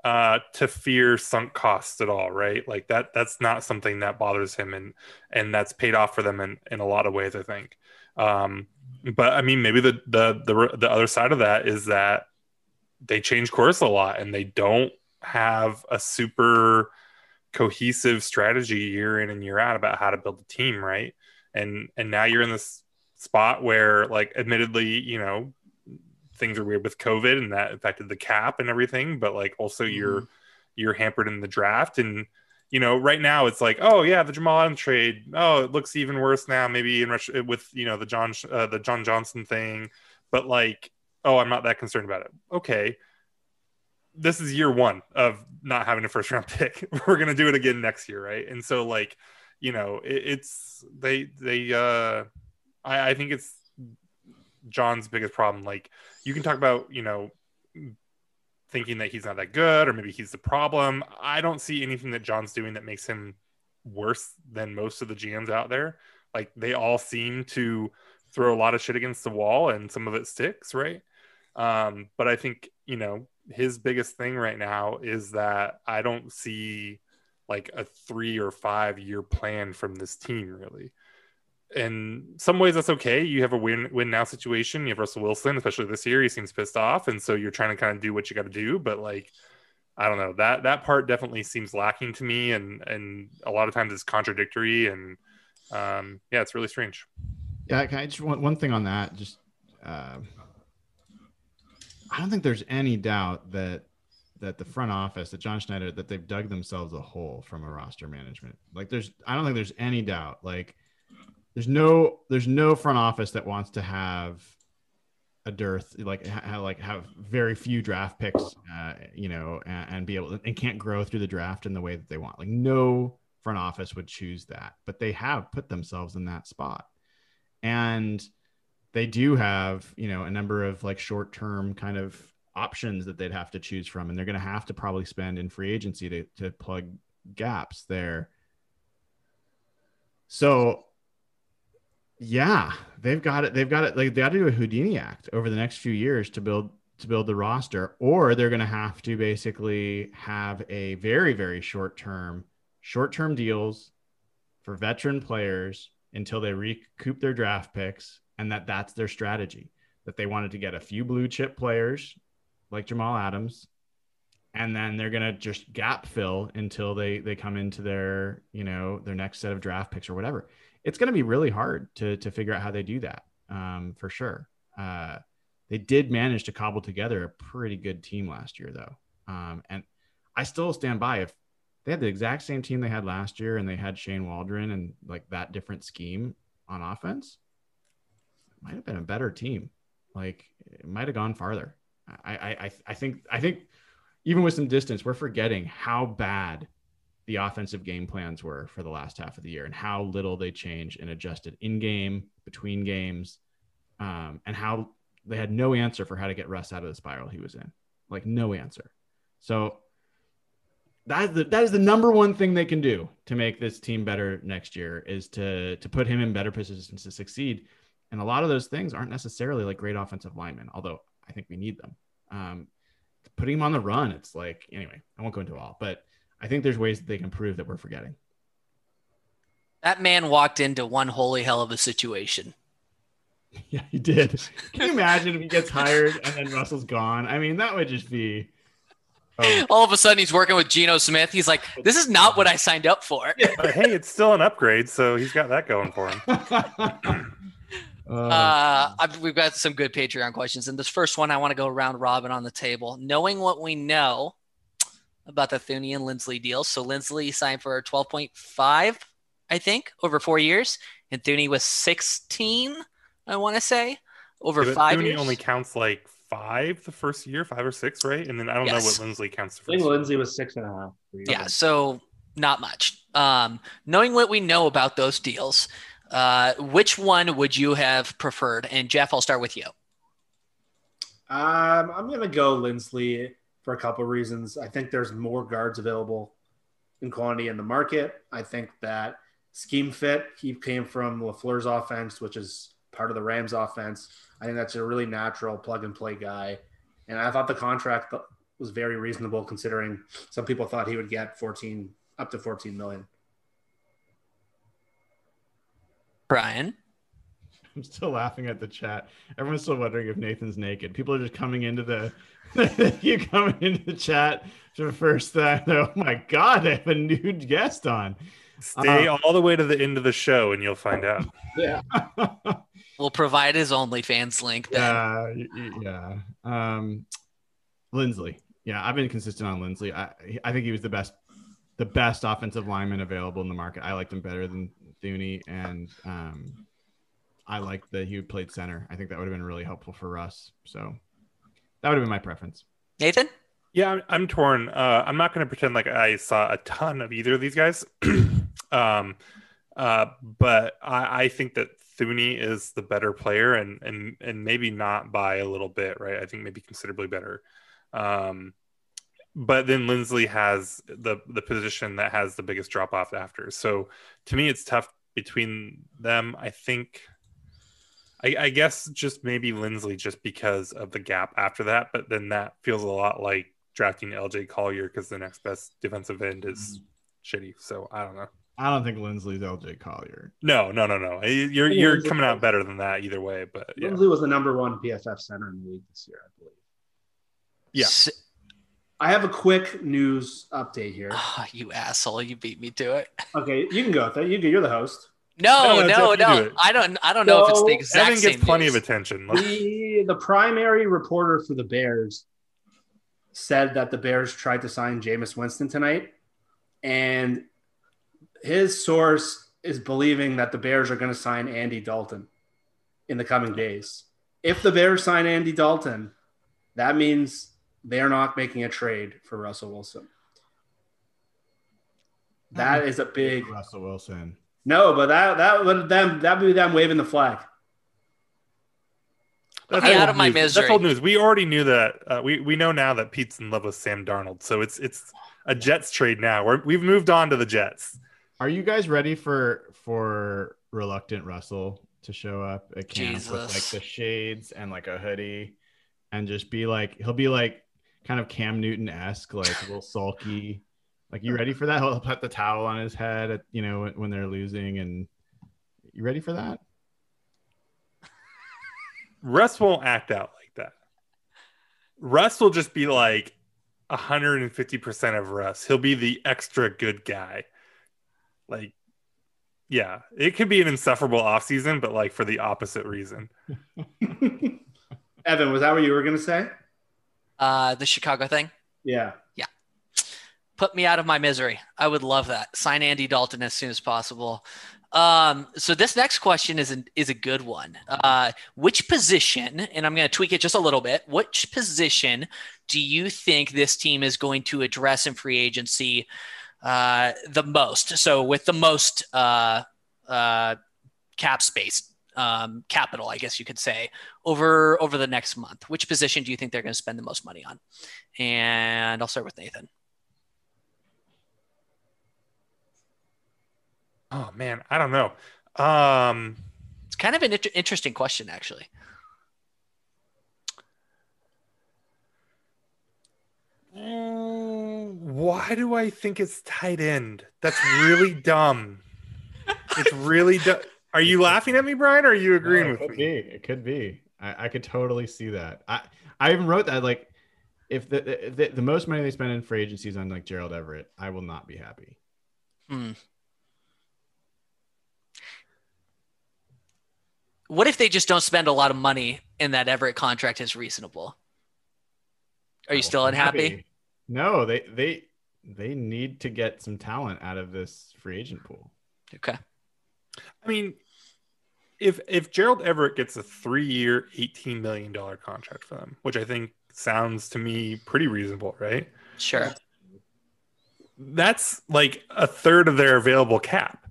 Speaker 5: uh, to fear sunk costs at all, right? Like that that's not something that bothers him, and and that's paid off for them in in a lot of ways, I think. Um, but I mean, maybe the the the the other side of that is that they change course a lot and they don't have a super cohesive strategy year in and year out about how to build a team, right? And and now you're in this spot where, like, admittedly, you know, things are weird with COVID and that affected the cap and everything, but like also you're you're hampered in the draft. And you know right now it's like oh yeah the Jamal Adams trade. Oh it looks even worse now maybe in rush with you know the John uh, the John Johnson thing. But like oh I'm not that concerned about it. Okay. This is year one of not having a first round pick. We're gonna do it again next year right? And so like you know it, it's they they uh I, I think it's John's biggest problem. Like you can talk about you know thinking that he's not that good or maybe he's the problem. I don't see anything that john's doing that makes him worse than most of the gms out there. Like they all seem to throw a lot of shit against the wall and some of it sticks right? Um, but i think you know his biggest thing right now is that i don't see like a three or five year plan from this team really in some ways that's okay. You have a win win now situation. You have Russell Wilson, especially this year. He seems pissed off, and so you're trying to kind of do what you got to do. But like, I don't know that that part definitely seems lacking to me, and and a lot of times it's contradictory, and um, yeah, it's really strange.
Speaker 3: Yeah, can I just want one thing on that? Just, uh, I don't think there's any doubt that that the front office, that John Schneider, that they've dug themselves a hole from a roster management. Like, there's, I don't think there's any doubt. Like, there's no there's no front office that wants to have a dearth like ha, like have very few draft picks uh, you know and, and, be able to, and can't grow through the draft in the way that they want. Like no front office would choose that but they have put themselves in that spot. And they do have you know a number of like short term kind of options that they'd have to choose from and they're going to have to probably spend in free agency to, to plug gaps there. So yeah, they've got it. They've got it. Like they got to do a Houdini act over the next few years to build to build the roster, or they're going to have to basically have a very very short term short term deals for veteran players until they recoup their draft picks, and that that's their strategy. That they wanted to get a few blue chip players like Jamal Adams, and then they're gonna just gap fill until they they come into their you know their next set of draft picks or whatever it's going to be really hard to to figure out how they do that um, for sure. Uh, they did manage to cobble together a pretty good team last year, though, um, and I still stand by if they had the exact same team they had last year and they had Shane Waldron and like that different scheme on offense, might have been a better team. Like it might have gone farther. I, I I think I think even with some distance, we're forgetting how bad the offensive game plans were for the last half of the year and how little they changed and adjusted in game, between games, um, and how they had no answer for how to get Russ out of the spiral he was in. Like, no answer. So, that is, the, that is the number one thing they can do to make this team better next year is to to put him in better positions to succeed. And a lot of those things aren't necessarily like great offensive linemen, although I think we need them. Um, putting him on the run, it's like anyway. I won't go into all, but I think there's ways that they can prove that we're forgetting.
Speaker 2: That man walked into one holy hell of a situation.
Speaker 3: Yeah, he did. Can you imagine if he gets hired and then Russell's gone? I mean, that would just be.
Speaker 2: Oh. All of a sudden, he's working with Geno Smith. He's like, "This is not what I signed up for."
Speaker 5: But hey, it's still an upgrade, so he's got that going for him.
Speaker 2: uh, I've, we've got some good Patreon questions, and this first one I want to go round robin on the table. Knowing what we know, about the Thuney and Linsley deal. So Linsley signed for 12.5, I think, over four years, and Thuney was 16, I want to say, over yeah, five Thuney years.
Speaker 5: only counts like five the first year, five or six, right? And then I don't yes. know what Linsley counts.
Speaker 4: I think Linsley was six and a half.
Speaker 2: Yeah, so not much. Um, knowing what we know about those deals, uh, which one would you have preferred? And Jeff, I'll start with you.
Speaker 4: Um, I'm gonna go Linsley for a couple of reasons. I think there's more guards available in quantity in the market. I think that scheme fit, he came from LaFleur's offense, which is part of the Rams offense. I think that's a really natural plug and play guy. And I thought the contract was very reasonable considering some people thought he would get 14 up to 14 million.
Speaker 2: Brian.
Speaker 3: I'm still laughing at the chat. Everyone's still wondering if Nathan's naked. People are just coming into the you coming into the chat for the first time. Oh my god, I have a nude guest on.
Speaker 5: Stay uh, all the way to the end of the show and you'll find out.
Speaker 4: Yeah.
Speaker 2: we'll provide his OnlyFans link. Then.
Speaker 3: Yeah, yeah. Um, Linsley. Yeah, I've been consistent on Linsley. I I think he was the best, the best offensive lineman available in the market. I liked him better than Thuney, and um, I liked that he played center. I think that would have been really helpful for Russ. So that would have been my preference.
Speaker 2: Nathan?
Speaker 5: Yeah, I'm, I'm torn. Uh, I'm not going to pretend like I saw a ton of either of these guys. um, uh, but I, I think that Thuney is the better player and, and, and maybe not by a little bit, right? I think maybe considerably better. Um, but then Linsley has the the position that has the biggest drop off after. So to me, it's tough between them. I think I, I guess just maybe Linsley just because of the gap after that, but then that feels a lot like drafting LJ Collier because the next best defensive end is mm-hmm. shitty. So I don't know.
Speaker 3: I don't think Linsley's LJ Collier.
Speaker 5: No, no, no, no. You're you're Linsley coming out better than that either way. But
Speaker 4: yeah. Linsley was the number one PFF center in the league this year, I believe.
Speaker 5: Yeah.
Speaker 4: I have a quick news update here.
Speaker 2: Oh, you asshole! You beat me to it.
Speaker 4: Okay, you can go with that. You, you're the host.
Speaker 2: No, no, no, no. I don't. I don't so, know if it's the exact Evan gets
Speaker 5: plenty
Speaker 2: news.
Speaker 5: of attention.
Speaker 4: The the primary reporter for the Bears said that the Bears tried to sign Jameis Winston tonight, and his source is believing that the Bears are going to sign Andy Dalton in the coming days. If the Bears sign Andy Dalton, that means they're not making a trade for Russell Wilson. That is a big
Speaker 3: Russell Wilson.
Speaker 4: No, but that that would them that would be them waving the flag.
Speaker 2: That's out of my
Speaker 5: news.
Speaker 2: misery.
Speaker 5: That's old news. We already knew that. Uh, we we know now that Pete's in love with Sam Darnold, so it's it's a Jets trade now. We're, we've moved on to the Jets.
Speaker 3: Are you guys ready for for reluctant Russell to show up at camp
Speaker 2: Jesus.
Speaker 3: with like the shades and like a hoodie and just be like he'll be like kind of Cam Newton esque, like a little sulky. Like you ready for that? He'll put the towel on his head, at, you know, when, when they're losing, and you ready for that?
Speaker 5: Russ won't act out like that. Russ will just be like 150% of Russ. He'll be the extra good guy. Like, yeah, it could be an insufferable offseason, but like for the opposite reason.
Speaker 4: Evan, was that what you were going to say?
Speaker 2: Uh, the Chicago thing
Speaker 4: Yeah.
Speaker 2: Put me out of my misery. I would love that. Sign Andy Dalton as soon as possible. Um, so this next question is an, is a good one. Uh, which position, and I'm going to tweak it just a little bit. Which position do you think this team is going to address in free agency uh, the most? So with the most uh, uh, cap space, um, capital, I guess you could say, over over the next month. Which position do you think they're going to spend the most money on? And I'll start with Nathan.
Speaker 5: Oh man, I don't know. Um,
Speaker 2: It's kind of an inter- interesting question, actually.
Speaker 5: mm, why do I think it's tight end? That's really dumb. It's really dumb. Are you laughing at me, Brian? Or are you agreeing
Speaker 3: No, it
Speaker 5: with
Speaker 3: could
Speaker 5: me?
Speaker 3: be. It could be. I, I could totally see that. I I even wrote that like if the, the the most money they spend in free agencies on like Gerald Everett, I will not be happy.
Speaker 2: Hmm. What if they just don't spend a lot of money and that Everett contract is reasonable? Are you
Speaker 3: oh,
Speaker 2: still unhappy?
Speaker 3: happy. No, they they they need to get some talent out of this free agent pool.
Speaker 2: Okay.
Speaker 5: I mean, if if Gerald Everett gets a three-year, eighteen million dollar contract for them, which I think sounds to me pretty reasonable, right?
Speaker 2: Sure.
Speaker 5: That's like a third of their available cap,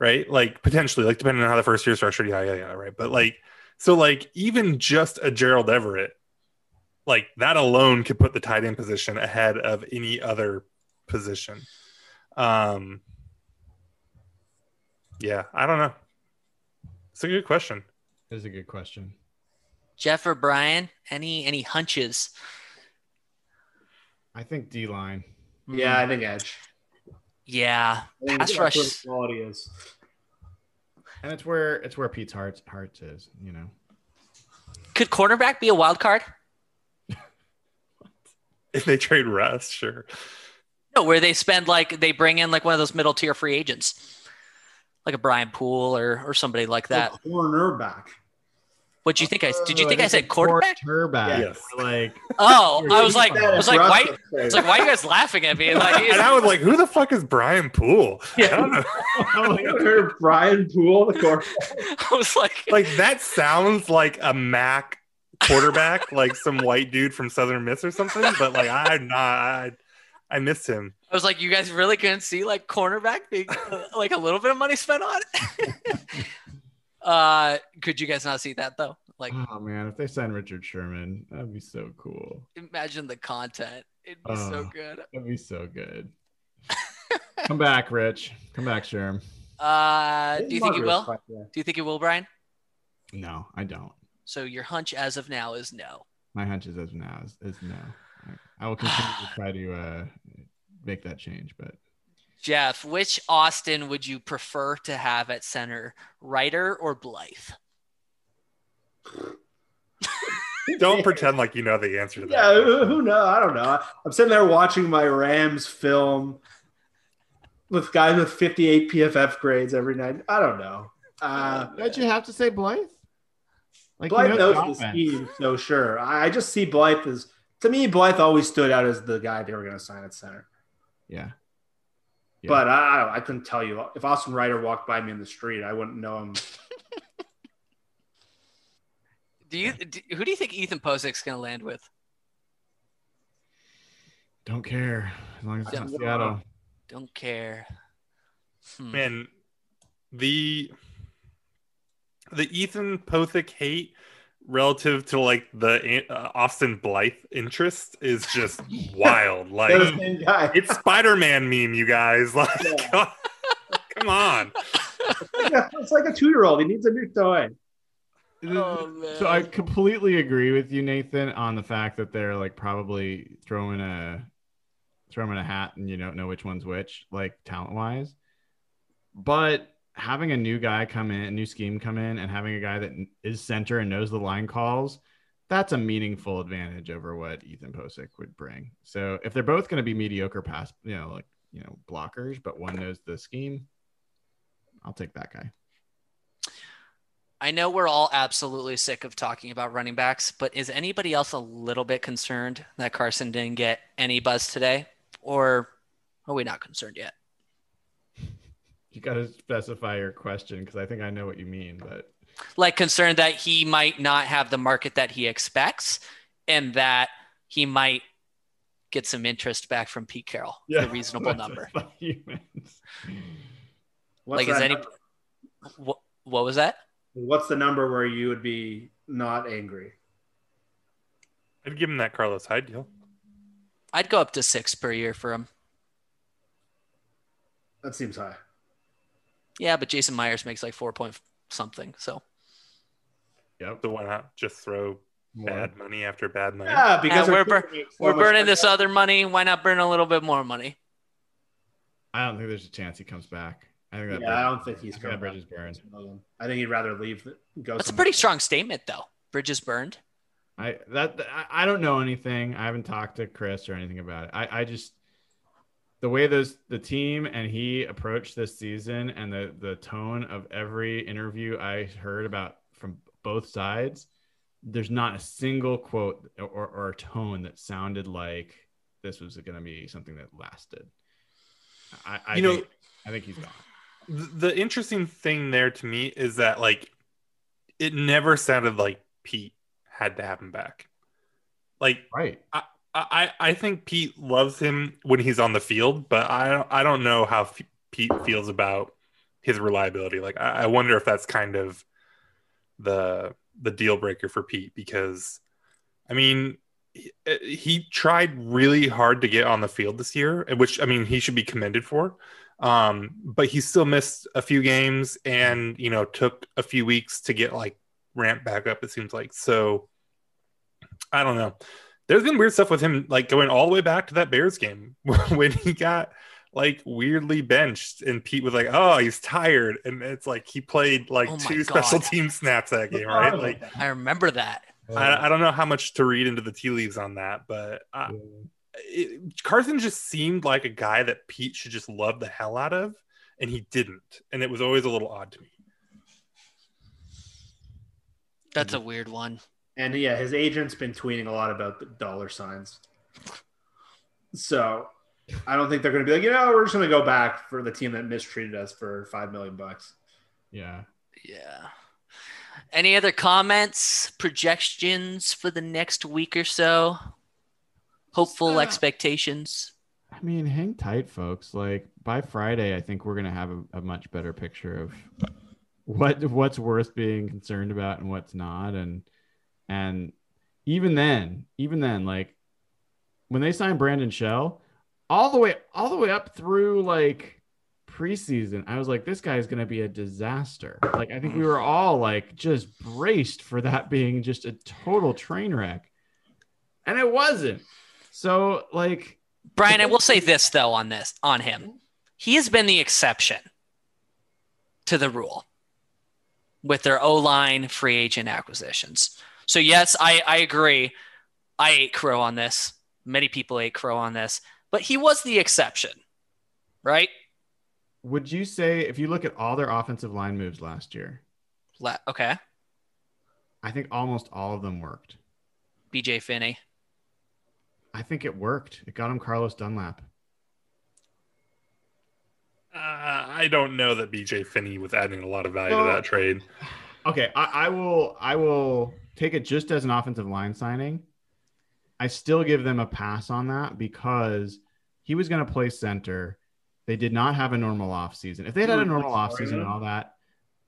Speaker 5: right? Like potentially, like depending on how the first year is structured, yeah, yeah, yeah, right. But like, so like even just a Gerald Everett, like that alone could put the tight end position ahead of any other position. Um, yeah, I don't know. It's a good question.
Speaker 3: It is a good question.
Speaker 2: Jeff or Brian, any any hunches?
Speaker 3: I think D line.
Speaker 4: Yeah, I think edge.
Speaker 2: Yeah.
Speaker 4: I think
Speaker 2: Pass
Speaker 4: that's
Speaker 2: rush-
Speaker 4: quality is.
Speaker 3: And it's where it's where Pete's heart heart is, you know.
Speaker 2: Could cornerback be a wild card?
Speaker 5: If they trade Russ, sure.
Speaker 2: No, where they spend like they bring in like one of those middle tier free agents, like a Brian Poole or or somebody like that.
Speaker 4: The cornerback.
Speaker 2: What do you think? I did you
Speaker 3: Oh,
Speaker 2: think I said quarterback?
Speaker 3: Quarterback.
Speaker 5: Yes.
Speaker 3: Like
Speaker 2: Oh, I was like, I was like, why?
Speaker 4: is great.
Speaker 2: It's like, why are you guys laughing at me? Like,
Speaker 5: and I was like, who the fuck is Brian Poole? I don't know.
Speaker 4: You ever heard Brian Poole, the quarterback?
Speaker 2: I was like,
Speaker 5: like that sounds like a Mac quarterback, like some white dude from Southern Miss or something. But like I'm not, I, I missed him.
Speaker 2: I was like, you guys really couldn't see like cornerback being uh, like a little bit of money spent on it. Uh, could you guys not see that though? Like,
Speaker 3: oh man, if they sign Richard Sherman, that'd be so cool.
Speaker 2: imagine the content. It'd be so
Speaker 3: Oh.
Speaker 2: good.
Speaker 3: That'd be so good. Come back, Rich. Come back, Sherm.
Speaker 2: Uh, do you think it will?
Speaker 4: Marcus, yeah.
Speaker 2: Do you think it will, Brian?
Speaker 3: No, I don't.
Speaker 2: So your hunch as of now is no.
Speaker 3: My hunch is as of now is, is no. I will continue to try to uh, make that change, but
Speaker 2: Jeff, which Austin would you prefer to have at center, Reiter or Blythe?
Speaker 5: Don't pretend like you know the answer to that.
Speaker 4: Yeah, who who knows? I don't know. I'm sitting there watching my Rams film with guys with 58 PFF grades every night. I don't know. Uh,
Speaker 3: don't you have to say Blythe? Like
Speaker 4: Blythe
Speaker 3: you
Speaker 4: knows
Speaker 3: the
Speaker 4: the scheme, so sure. I I just see Blythe as to me. Blythe always stood out as the guy they were going to sign at center.
Speaker 3: Yeah.
Speaker 4: Yeah. But I, I couldn't tell you if Austin Reiter walked by me in the street, I wouldn't know him.
Speaker 2: do you? Do, who do you think Ethan Pocic's going to land with?
Speaker 3: Don't care as long as it's not Seattle.
Speaker 2: Don't care.
Speaker 5: Hmm. Man, the the Ethan Pocic hate relative to like the uh, Austin Blythe interest is just wild. Like it's Spider-Man meme, you guys. Like, yeah. come on.
Speaker 4: It's like a two-year-old. He needs a new toy.
Speaker 3: Oh, so I completely agree with you, Nathan, on the fact that they're like probably throwing a throwing a hat and you don't know which one's which, like talent wise. But having a new guy come in, a new scheme come in, and having a guy that is center and knows the line calls, that's a meaningful advantage over what Ethan Pocic would bring. So if they're both going to be mediocre pass, you know, like you know, blockers, but one knows the scheme, I'll take that guy.
Speaker 2: I know we're all absolutely sick of talking about running backs, but is anybody else a little bit concerned that Carson didn't get any buzz today? Or are we not concerned yet?
Speaker 3: You got to specify your question because I think I know what you mean, but
Speaker 2: like concerned that he might not have the market that he expects and that he might get some interest back from Pete Carroll, yeah, a reasonable number. like, is any what, what was that?
Speaker 4: What's the number where you would be not angry?
Speaker 5: I'd give him that Carlos Hyde deal.
Speaker 2: I'd go up to six per year for him.
Speaker 4: That seems high.
Speaker 2: Yeah, but Jason Myers makes like four point something. So.
Speaker 5: Yep. So why not just throw bad money after bad money?
Speaker 4: Yeah, because
Speaker 2: yeah, we're, bur- so we're burning this other money. Why not burn a little bit more money?
Speaker 3: I don't think there's a chance he comes back. I think
Speaker 4: that. Yeah, I don't think he's going. Bridges burned. I think he'd rather leave.
Speaker 2: Go. That's a pretty strong statement, though. Bridges burned.
Speaker 3: I that I don't know anything. I haven't talked to Chris or anything about it. I I just the way those the team and he approached this season and the the tone of every interview I heard about from both sides, there's not a single quote or, or tone that sounded like this was going to be something that lasted. I, I you think, know, I think he's gone.
Speaker 5: The interesting thing there to me is that like it never sounded like Pete had to have him back. Like
Speaker 3: right.
Speaker 5: I, I, I think Pete loves him when he's on the field, but I I don't know how F- Pete feels about his reliability. Like I, I wonder if that's kind of the the deal breaker for Pete because I mean he, he tried really hard to get on the field this year, which I mean he should be commended for. Um, but he still missed a few games and you know took a few weeks to get like ramped back up. It seems like so. I don't know there's been weird stuff with him, like going all the way back to that Bears game when he got like weirdly benched, and Pete was like, "Oh, he's tired," and it's like he played like oh two God. special team snaps that game, right? Oh. Like
Speaker 2: I remember that.
Speaker 5: I, I, don't know how much to read into the tea leaves on that, but I, it, Carson just seemed like a guy that Pete should just love the hell out of, and he didn't, and it was always a little odd to me.
Speaker 2: That's mm-hmm. a weird one.
Speaker 4: And yeah, his agent's been tweeting a lot about the dollar signs. So I don't think they're going to be like, you know, we're just going to go back for the team that mistreated us for five million bucks.
Speaker 3: Yeah.
Speaker 2: Yeah. Any other comments, projections for the next week or so? Hopeful uh, expectations.
Speaker 3: I mean, hang tight, folks. Like by Friday, I think we're going to have a, a much better picture of what what's worth being concerned about and what's not, and and even then, even then, like when they signed Brandon Shell, all the way, all the way up through like preseason, I was like, this guy is going to be a disaster. Like, I think we mm. were all like just braced for that being just a total train wreck. And it wasn't. So, like,
Speaker 2: Brian, I will say this though on this, on him. He has been the exception to the rule with their O line free agent acquisitions. So yes, I, I agree. I ate crow on this. Many people ate crow on this, but he was the exception, right?
Speaker 3: Would you say if you look at all their offensive line moves last year?
Speaker 2: La- okay.
Speaker 3: I think almost all of them worked.
Speaker 2: BJ Finney.
Speaker 3: I think it worked. It got him Carlos Dunlap.
Speaker 5: Uh, I don't know that BJ Finney was adding a lot of value well, to that trade.
Speaker 3: Okay, I, I will. I will take it just as an offensive line signing. I still give them a pass on that because he was going to play center. They did not have a normal offseason. If they had had a normal offseason and all that,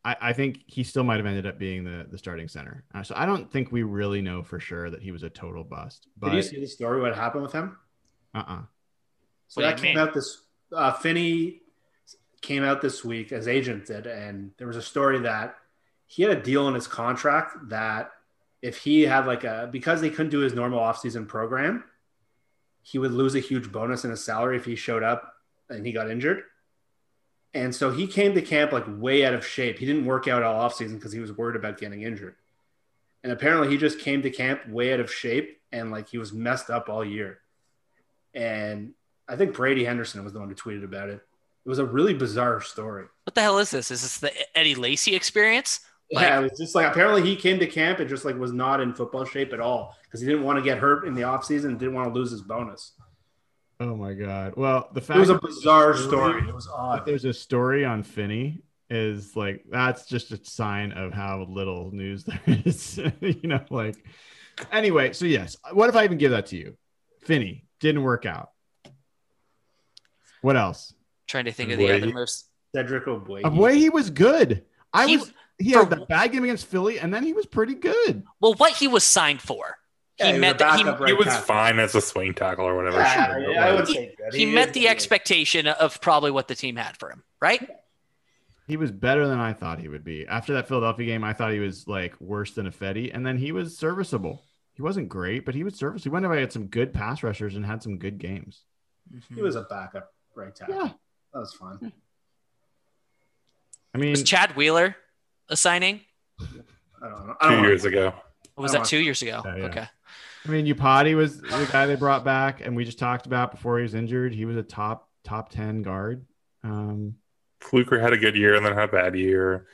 Speaker 3: I, I, think he still might have ended up being the, the starting center. Uh, so I don't think we really know for sure that he was a total bust. But...
Speaker 4: Did you see the story? What happened with him?
Speaker 3: Uh uh-uh. uh
Speaker 4: So what that came mean? out this. Uh, Finney came out this week as agent did, and there was a story that he had a deal in his contract that if he had like a because they couldn't do his normal offseason program, he would lose a huge bonus in his salary if he showed up and he got injured. And so he came to camp like way out of shape. He didn't work out all offseason because he was worried about getting injured. And apparently he just came to camp way out of shape and like he was messed up all year. And I think Brady Henderson was the one who tweeted about it. It was a really bizarre story.
Speaker 2: What the hell is this? Is this the Eddie Lacy experience?
Speaker 4: Like, yeah, it was just like apparently he came to camp and just like was not in football shape at all because he didn't want to get hurt in the offseason, didn't want to lose his bonus.
Speaker 3: Oh my god! Well, the fact
Speaker 4: it was a bizarre story. It was odd.
Speaker 3: There's a story on Finney is like that's just a sign of how little news there is. you know, like anyway. So yes, what if I even give that to you? Finney didn't work out. What else?
Speaker 2: trying to think of the other moves.
Speaker 4: Cedric Ogbuehi.
Speaker 3: Ogbuehi he was good. I he, was he had the bad game against Philly, and then he was pretty good.
Speaker 2: Well, what he was signed for.
Speaker 5: Yeah, he, met the, he, right he, was tackle. fine as a swing tackle or whatever. Yeah,
Speaker 2: yeah, I would say he, he met the expectation of probably what the team had for him, right?
Speaker 3: He was better than I thought he would be. After that Philadelphia game, I thought he was like worse than Ifedi, and then he was serviceable. He wasn't great, but he was serviceable. He went away had some good pass rushers and had some good games.
Speaker 4: Mm-hmm. He was a backup right tackle. Yeah, that was fun.
Speaker 3: I mean,
Speaker 2: was Chad Wheeler a signing?
Speaker 5: I don't know. I don't two know. years ago.
Speaker 2: was that two years ago? Yeah, yeah. Okay.
Speaker 3: I mean, Iupati was the guy they brought back, and we just talked about before he was injured. He was a top top ten guard. Um,
Speaker 5: Fluker had a good year and then had a bad year.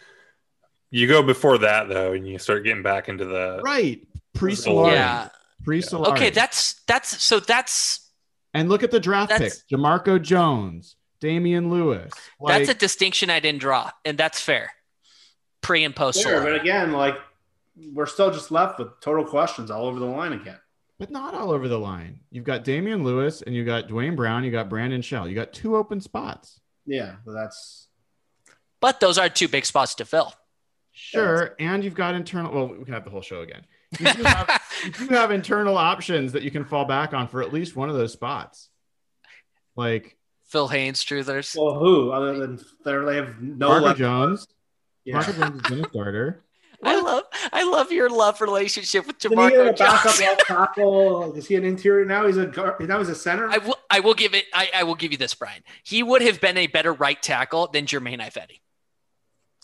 Speaker 5: You go before that though, and you start getting back into the
Speaker 3: right pre Solari. Yeah. Pre
Speaker 2: Solari. Okay, that's that's so that's
Speaker 3: and look at the draft picks: Jamarco Jones, Damien Lewis.
Speaker 2: Like, that's a distinction I didn't draw, and that's fair. Pre and post.
Speaker 4: Sure, but again, like we're still just left with total questions all over the line again.
Speaker 3: But not all over the line. You've got Damien Lewis and you got Duane Brown, you got Brandon Shell. You got two open spots.
Speaker 4: Yeah, well, that's
Speaker 2: but those are two big spots to fill.
Speaker 3: Sure. And you've got internal well, we can have the whole show again. You do, have, you do have internal options that you can fall back on for at least one of those spots. Like
Speaker 2: Phil Haynes truthers.
Speaker 4: Well, who other than they have no
Speaker 3: Marco Jones? Yeah. Marco Jones has been a starter.
Speaker 2: I love I love your love relationship with Jamarco Jones.
Speaker 4: left tackle. Is he an interior now? He's a guard. now he's a center.
Speaker 2: I will I will give it I, I will give you this, Brian. He would have been a better right tackle than Jermaine Ifedi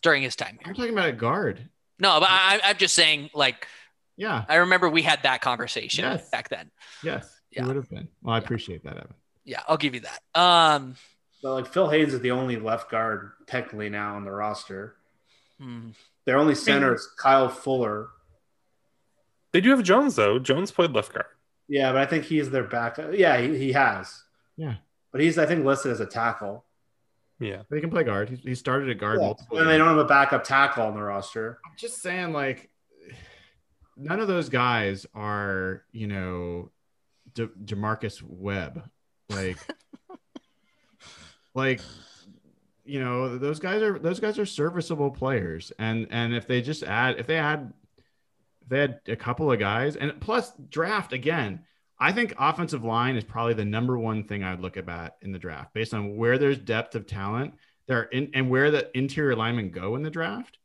Speaker 2: during his time
Speaker 3: here. I'm talking about a guard.
Speaker 2: No, but I, I'm just saying, like,
Speaker 3: yeah,
Speaker 2: I remember we had that conversation
Speaker 3: yes.
Speaker 2: back then.
Speaker 3: Yes, yeah. it would have been. Well, I yeah. appreciate that, Evan.
Speaker 2: Yeah, I'll give you that. Um,
Speaker 4: but like Phil Haynes is the only left guard technically now on the roster. Hmm. Their only center is Kyle Fuller.
Speaker 5: They do have Jones though. Jones played left guard.
Speaker 4: Yeah, but I think he's their backup. Yeah, he, he has.
Speaker 3: Yeah,
Speaker 4: but he's I think listed as a tackle.
Speaker 5: Yeah,
Speaker 3: but he can play guard. He, he started at guard. Yeah.
Speaker 4: And they don't have a backup tackle on the roster.
Speaker 3: I'm just saying, like, none of those guys are, you know, De- J'Marcus Webb. Like, like you know those guys are those guys are serviceable players. And and if they just add if they add if they had a couple of guys and plus draft again i think offensive line is probably the number one thing i'd look at in the draft. Based on where there's depth of talent there in, and where the interior linemen go in the draft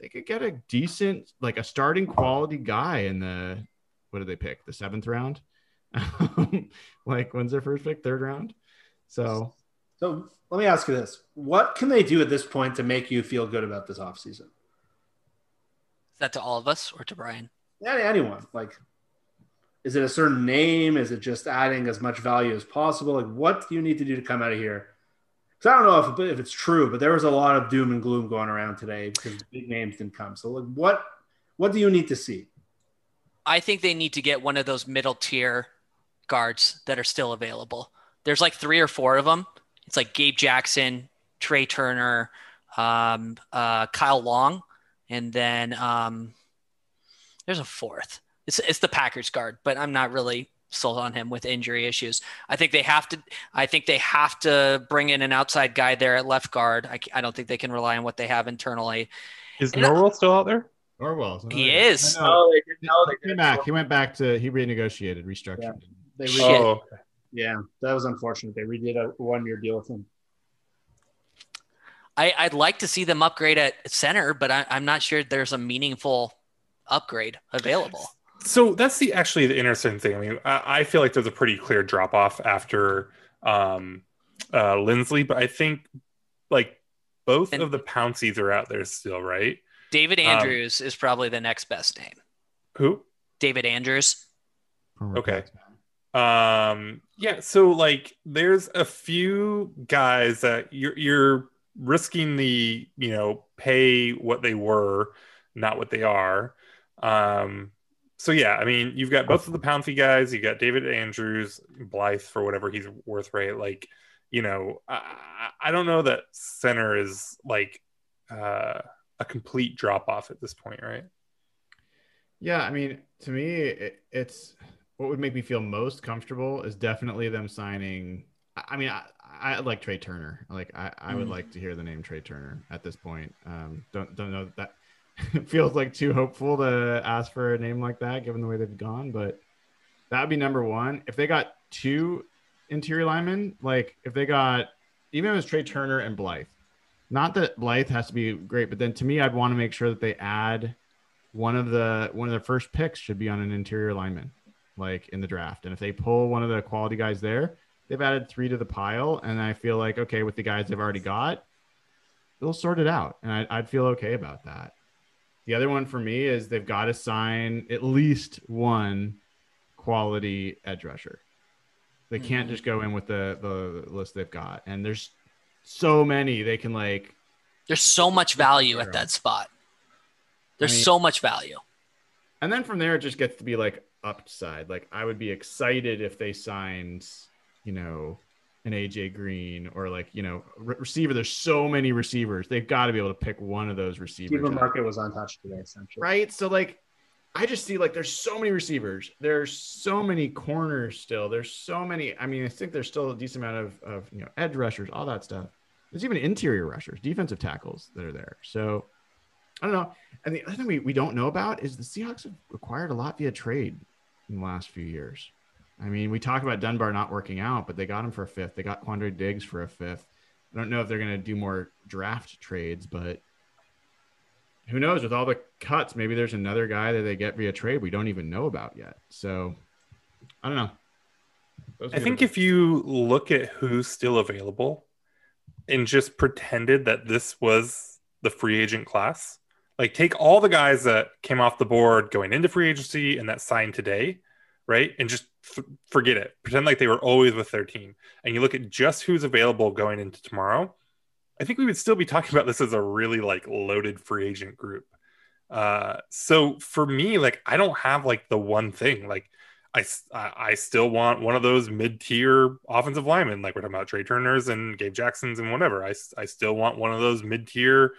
Speaker 3: they could get a decent like a starting quality guy in the what did they pick? The seventh round? Like when's their first pick? Third round? So
Speaker 4: so let me ask you this: What can they do at this point to make you feel good about this offseason?
Speaker 2: Is that to all of us or to Brian?
Speaker 4: Yeah, anyone. Like, is it a certain name? Is it just adding as much value as possible? Like, what do you need to do to come out of here? Because I don't know if, if it's true, but there was a lot of doom and gloom going around today because big names didn't come. So, like, what what do you need to see?
Speaker 2: I think they need to get one of those middle tier guards that are still available. There's like three or four of them it's like Gabe Jackson, Trai Turner, um, uh, Kyle Long, and then um, there's a fourth. It's it's the Packers guard, but I'm not really sold on him with injury issues. I think they have to. I think they have to bring in an outside guy there at left guard. I, I don't think they can rely on what they have internally.
Speaker 5: Is Norwell still out there?
Speaker 3: Norwell.
Speaker 2: He is.
Speaker 4: No, they did. No, they
Speaker 3: He came back. He went back to. He renegotiated, restructured.
Speaker 4: They
Speaker 2: Shit.
Speaker 5: Oh,
Speaker 4: yeah, that was unfortunate. They redid a one-year deal with him.
Speaker 2: I, I'd like to see them upgrade at center, but I, I'm not sure there's a meaningful upgrade available.
Speaker 5: so that's the actually the interesting thing. I mean, I, I feel like there's a pretty clear drop off after um, uh, Linsley, but I think like both
Speaker 2: And-
Speaker 5: of the Pouncies are out there still, right?
Speaker 2: David
Speaker 5: Um,
Speaker 2: Andrews is probably the next best name.
Speaker 5: Who?
Speaker 2: David Andrews.
Speaker 5: Okay. Um, yeah, so like there's a few guys that you're you're risking the, you know, pay what they were, not what they are. Um, so yeah, I mean, you've got both of the Pouncey guys, you got David Andrews, Blythe for whatever he's worth, right? Like, you know, I, I don't know that center is like uh, a complete drop off at this point, right?
Speaker 3: Yeah, I mean, to me, it, it's what would make me feel most comfortable is definitely them signing. I mean, I, I like Trai Turner. Like, I, I would
Speaker 2: Mhm.
Speaker 3: like to hear the name Trai Turner at this point. Um, don't don't know that, that it feels like too hopeful to ask for a name like that, given the way they've gone. But that would be number one. If they got two interior linemen, like if they got even if it was Trai Turner and Blythe, not that Blythe has to be great, but then to me, I'd want to make sure that they add one of the one of their first picks should be on an interior lineman, like in the draft. And if they pull one of the quality guys there, they've added three to the pile. And I feel like okay with the guys they've already got, they'll sort it out, and I, I'd feel okay about that. The other one for me is they've got to sign at least one quality edge rusher. They can't
Speaker 2: Mhm.
Speaker 3: just go in with the the list they've got, and there's so many they can like
Speaker 2: There's so much value at that spot. There's
Speaker 3: I mean-
Speaker 2: so much value.
Speaker 3: And then from there, it just gets to be like upside. Like I would be excited if they signed, you know, an AJ Green or like you know re- receiver. There's so many receivers. They've got to be able to pick one of those receivers.
Speaker 4: Stephen. Market was untouched today, essentially.
Speaker 3: right? So like, I just see like there's so many receivers. There's so many corners still. There's so many. I mean, I think there's still a decent amount of of you know edge rushers, all that stuff. There's even interior rushers, defensive tackles that are there. So I don't know. And the other thing we, we don't know about is the Seahawks have acquired a lot via trade in the last few years. I mean, we talk about Dunbar not working out, but they got him for a fifth. They got Quandre Diggs for a fifth. I don't know if they're going to do more draft trades, but who knows? With all the cuts, maybe there's another guy that they get via trade we don't even know about yet. So I don't know. Those
Speaker 5: I think if you look at who's still available and just pretended that this was the free agent class, like take all the guys that came off the board going into free agency and that signed today, right? And just f- forget it. Pretend like they were always with their team. And you look at just who's available going into tomorrow. I think we would still be talking about this as a really like loaded free agent group. Uh, so for me, like I don't have like the one thing. Like I I still want one of those mid-tier offensive linemen, like we're talking about Trai Turners and Gabe Jacksons and whatever. I I still want one of those mid-tier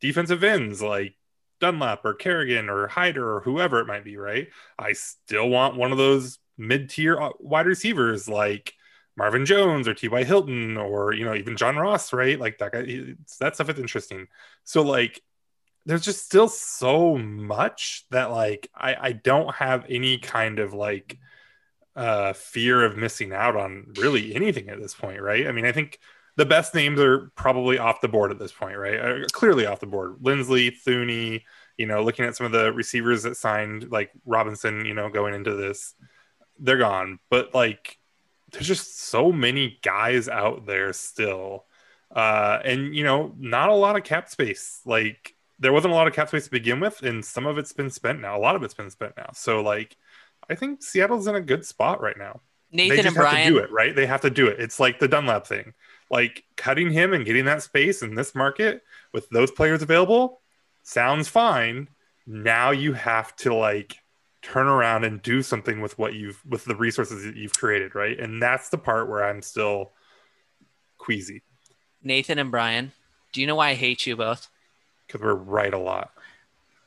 Speaker 5: defensive ends, like Dunlap or Kerrigan or Hyder or whoever it might be. Right? I still want one of those mid-tier uh, wide receivers, like Marvin Jones or T.Y. Hilton or you know even John Ross. Right? Like that guy. That stuff is interesting. So like there's just still so much that like I, I don't have any kind of like uh fear of missing out on really anything at this point right i mean i think the best names are probably off the board at this point right uh, clearly off the board linsley thuney you know looking at some of the receivers that signed like robinson you know going into this they're gone but like there's just so many guys out there still uh and you know not a lot of cap space like there wasn't a lot of cap space to begin with, and some of it's been spent now. A lot of it's been spent now. So like, I think Seattle's in a good spot right now.
Speaker 2: Nathan
Speaker 5: they just
Speaker 2: and
Speaker 5: have
Speaker 2: Brian.
Speaker 5: to do it, right? They have to do it. It's like the Dunlap thing. Like cutting him and getting that space in this market with those players available sounds fine. Now you have to like turn around and do something with what you've with the resources that you've created, right? And that's the part where I'm still queasy.
Speaker 2: Nathan and Brian, do you know why I hate you both?
Speaker 5: Because we're right a lot.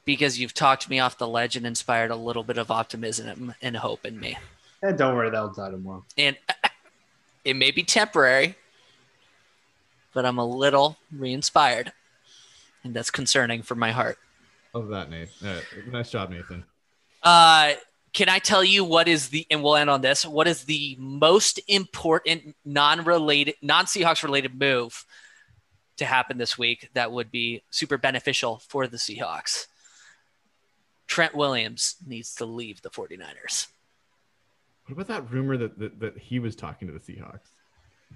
Speaker 2: Because you've talked me off the ledge and inspired a little bit of optimism and hope in me.
Speaker 4: And don't worry, that'll die tomorrow.
Speaker 2: And it may be temporary, but I'm a little re-inspired, and that's concerning for my heart.
Speaker 3: Love that, Nate. Uh, nice job, Nathan.
Speaker 2: Uh, can I tell you what is the and we'll end on this? What is the most important non-related, non-Seahawks related move to happen this week that would be super beneficial for the Seahawks? Trent Williams needs to leave the 49ers.
Speaker 3: What about that rumor that that, that he was talking to the Seahawks?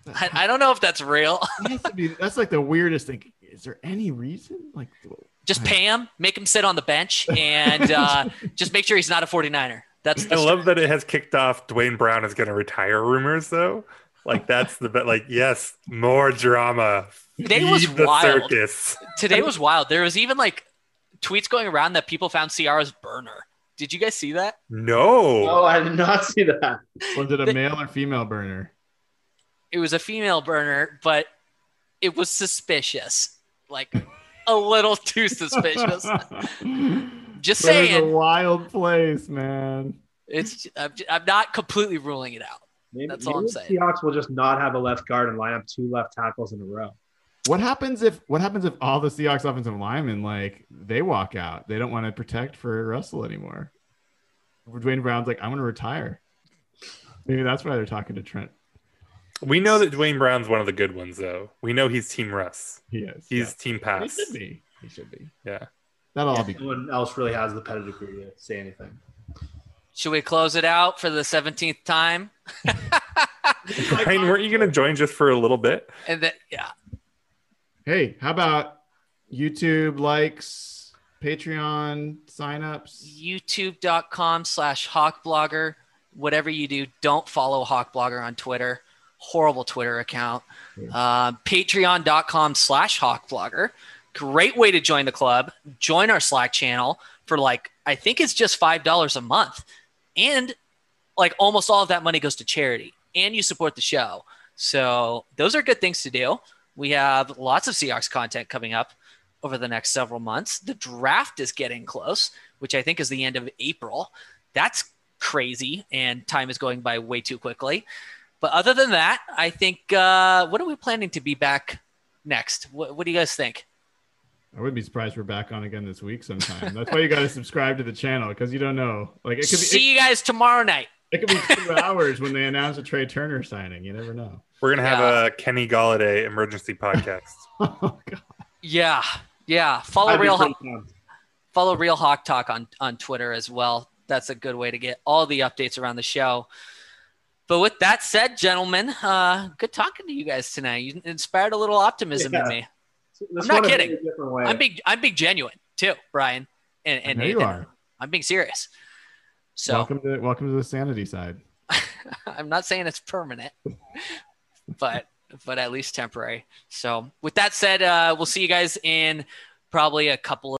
Speaker 2: I, I don't know if that's real.
Speaker 3: That be, that's like the weirdest thing. Is there any reason? Like,
Speaker 2: just pay him, make him sit on the bench, and uh, just make sure he's not a 49er. That's
Speaker 5: I love that it has kicked off. Duane Brown is going to retire rumors, though. Like that's the bit. Like yes, more drama.
Speaker 2: Today Feed was wild. Circus. Today was wild. There was even like tweets going around that people found Ciara's burner. Did you guys see that?
Speaker 5: No.
Speaker 4: Oh, I did not see that.
Speaker 3: Was it a male or female burner?
Speaker 2: It was a female burner, but it was suspicious. Like a little too suspicious. Just saying. It's
Speaker 3: a wild place, man.
Speaker 2: It's I'm, I'm not completely ruling it out. Maybe, That's all I'm saying.
Speaker 4: The Seahawks will just not have a left guard and line up two left tackles in a row.
Speaker 3: What happens if what happens if all the Seahawks offensive linemen like they walk out? They don't want to protect for Russell anymore. Duane Brown's like, I'm gonna retire. Maybe that's why they're talking to Trent.
Speaker 5: We know that Duane Brown's one of the good ones, though. We know he's Team Russ.
Speaker 3: He is.
Speaker 5: He's yeah. Team Pass.
Speaker 3: He should be. He should be.
Speaker 5: Yeah.
Speaker 3: That'll yeah, all be.
Speaker 4: No one else really has the pedigree to say anything.
Speaker 2: Should we close it out for the 17th time?
Speaker 5: Brian, weren't you going to join just for a little bit?
Speaker 2: And then, yeah.
Speaker 3: Hey, how about YouTube likes, Patreon signups?
Speaker 2: YouTube.com slash hawkblogger. Whatever you do, don't follow hawkblogger on Twitter. Horrible Twitter account. Yeah. Uh, Patreon.com slash hawkblogger. Great way to join the club. Join our Slack channel for like, I think it's just $5 a month. And like almost all of that money goes to charity and you support the show. So those are good things to do. We have lots of Seahawks content coming up over the next several months. The draft is getting close, which I think is the end of April. That's crazy, and time is going by way too quickly. But other than that, I think uh, what are we planning to be back next? What, what do you guys think?
Speaker 3: I wouldn't be surprised we're back on again this week sometime. That's why you got to subscribe to the channel because you don't know. Like it could be.
Speaker 2: See it, you guys tomorrow night.
Speaker 3: It could be two hours when they announce a Trai Turner signing. You never know.
Speaker 5: We're gonna have yeah. a Kenny Golladay emergency podcast.
Speaker 2: oh god. Yeah, yeah. Follow I'd Real Hawk, follow Real Hawk Talk on on Twitter as well. That's a good way to get all the updates around the show. But with that said, gentlemen, uh, good talking to you guys tonight. You inspired a little optimism yeah. in me. I'm not kidding. I'm being I'm being genuine too, Brian. And, and Nathan. you are. I'm being serious. So
Speaker 3: welcome to welcome to the sanity side.
Speaker 2: I'm not saying it's permanent, but but at least temporary. So with that said, uh, we'll see you guys in probably a couple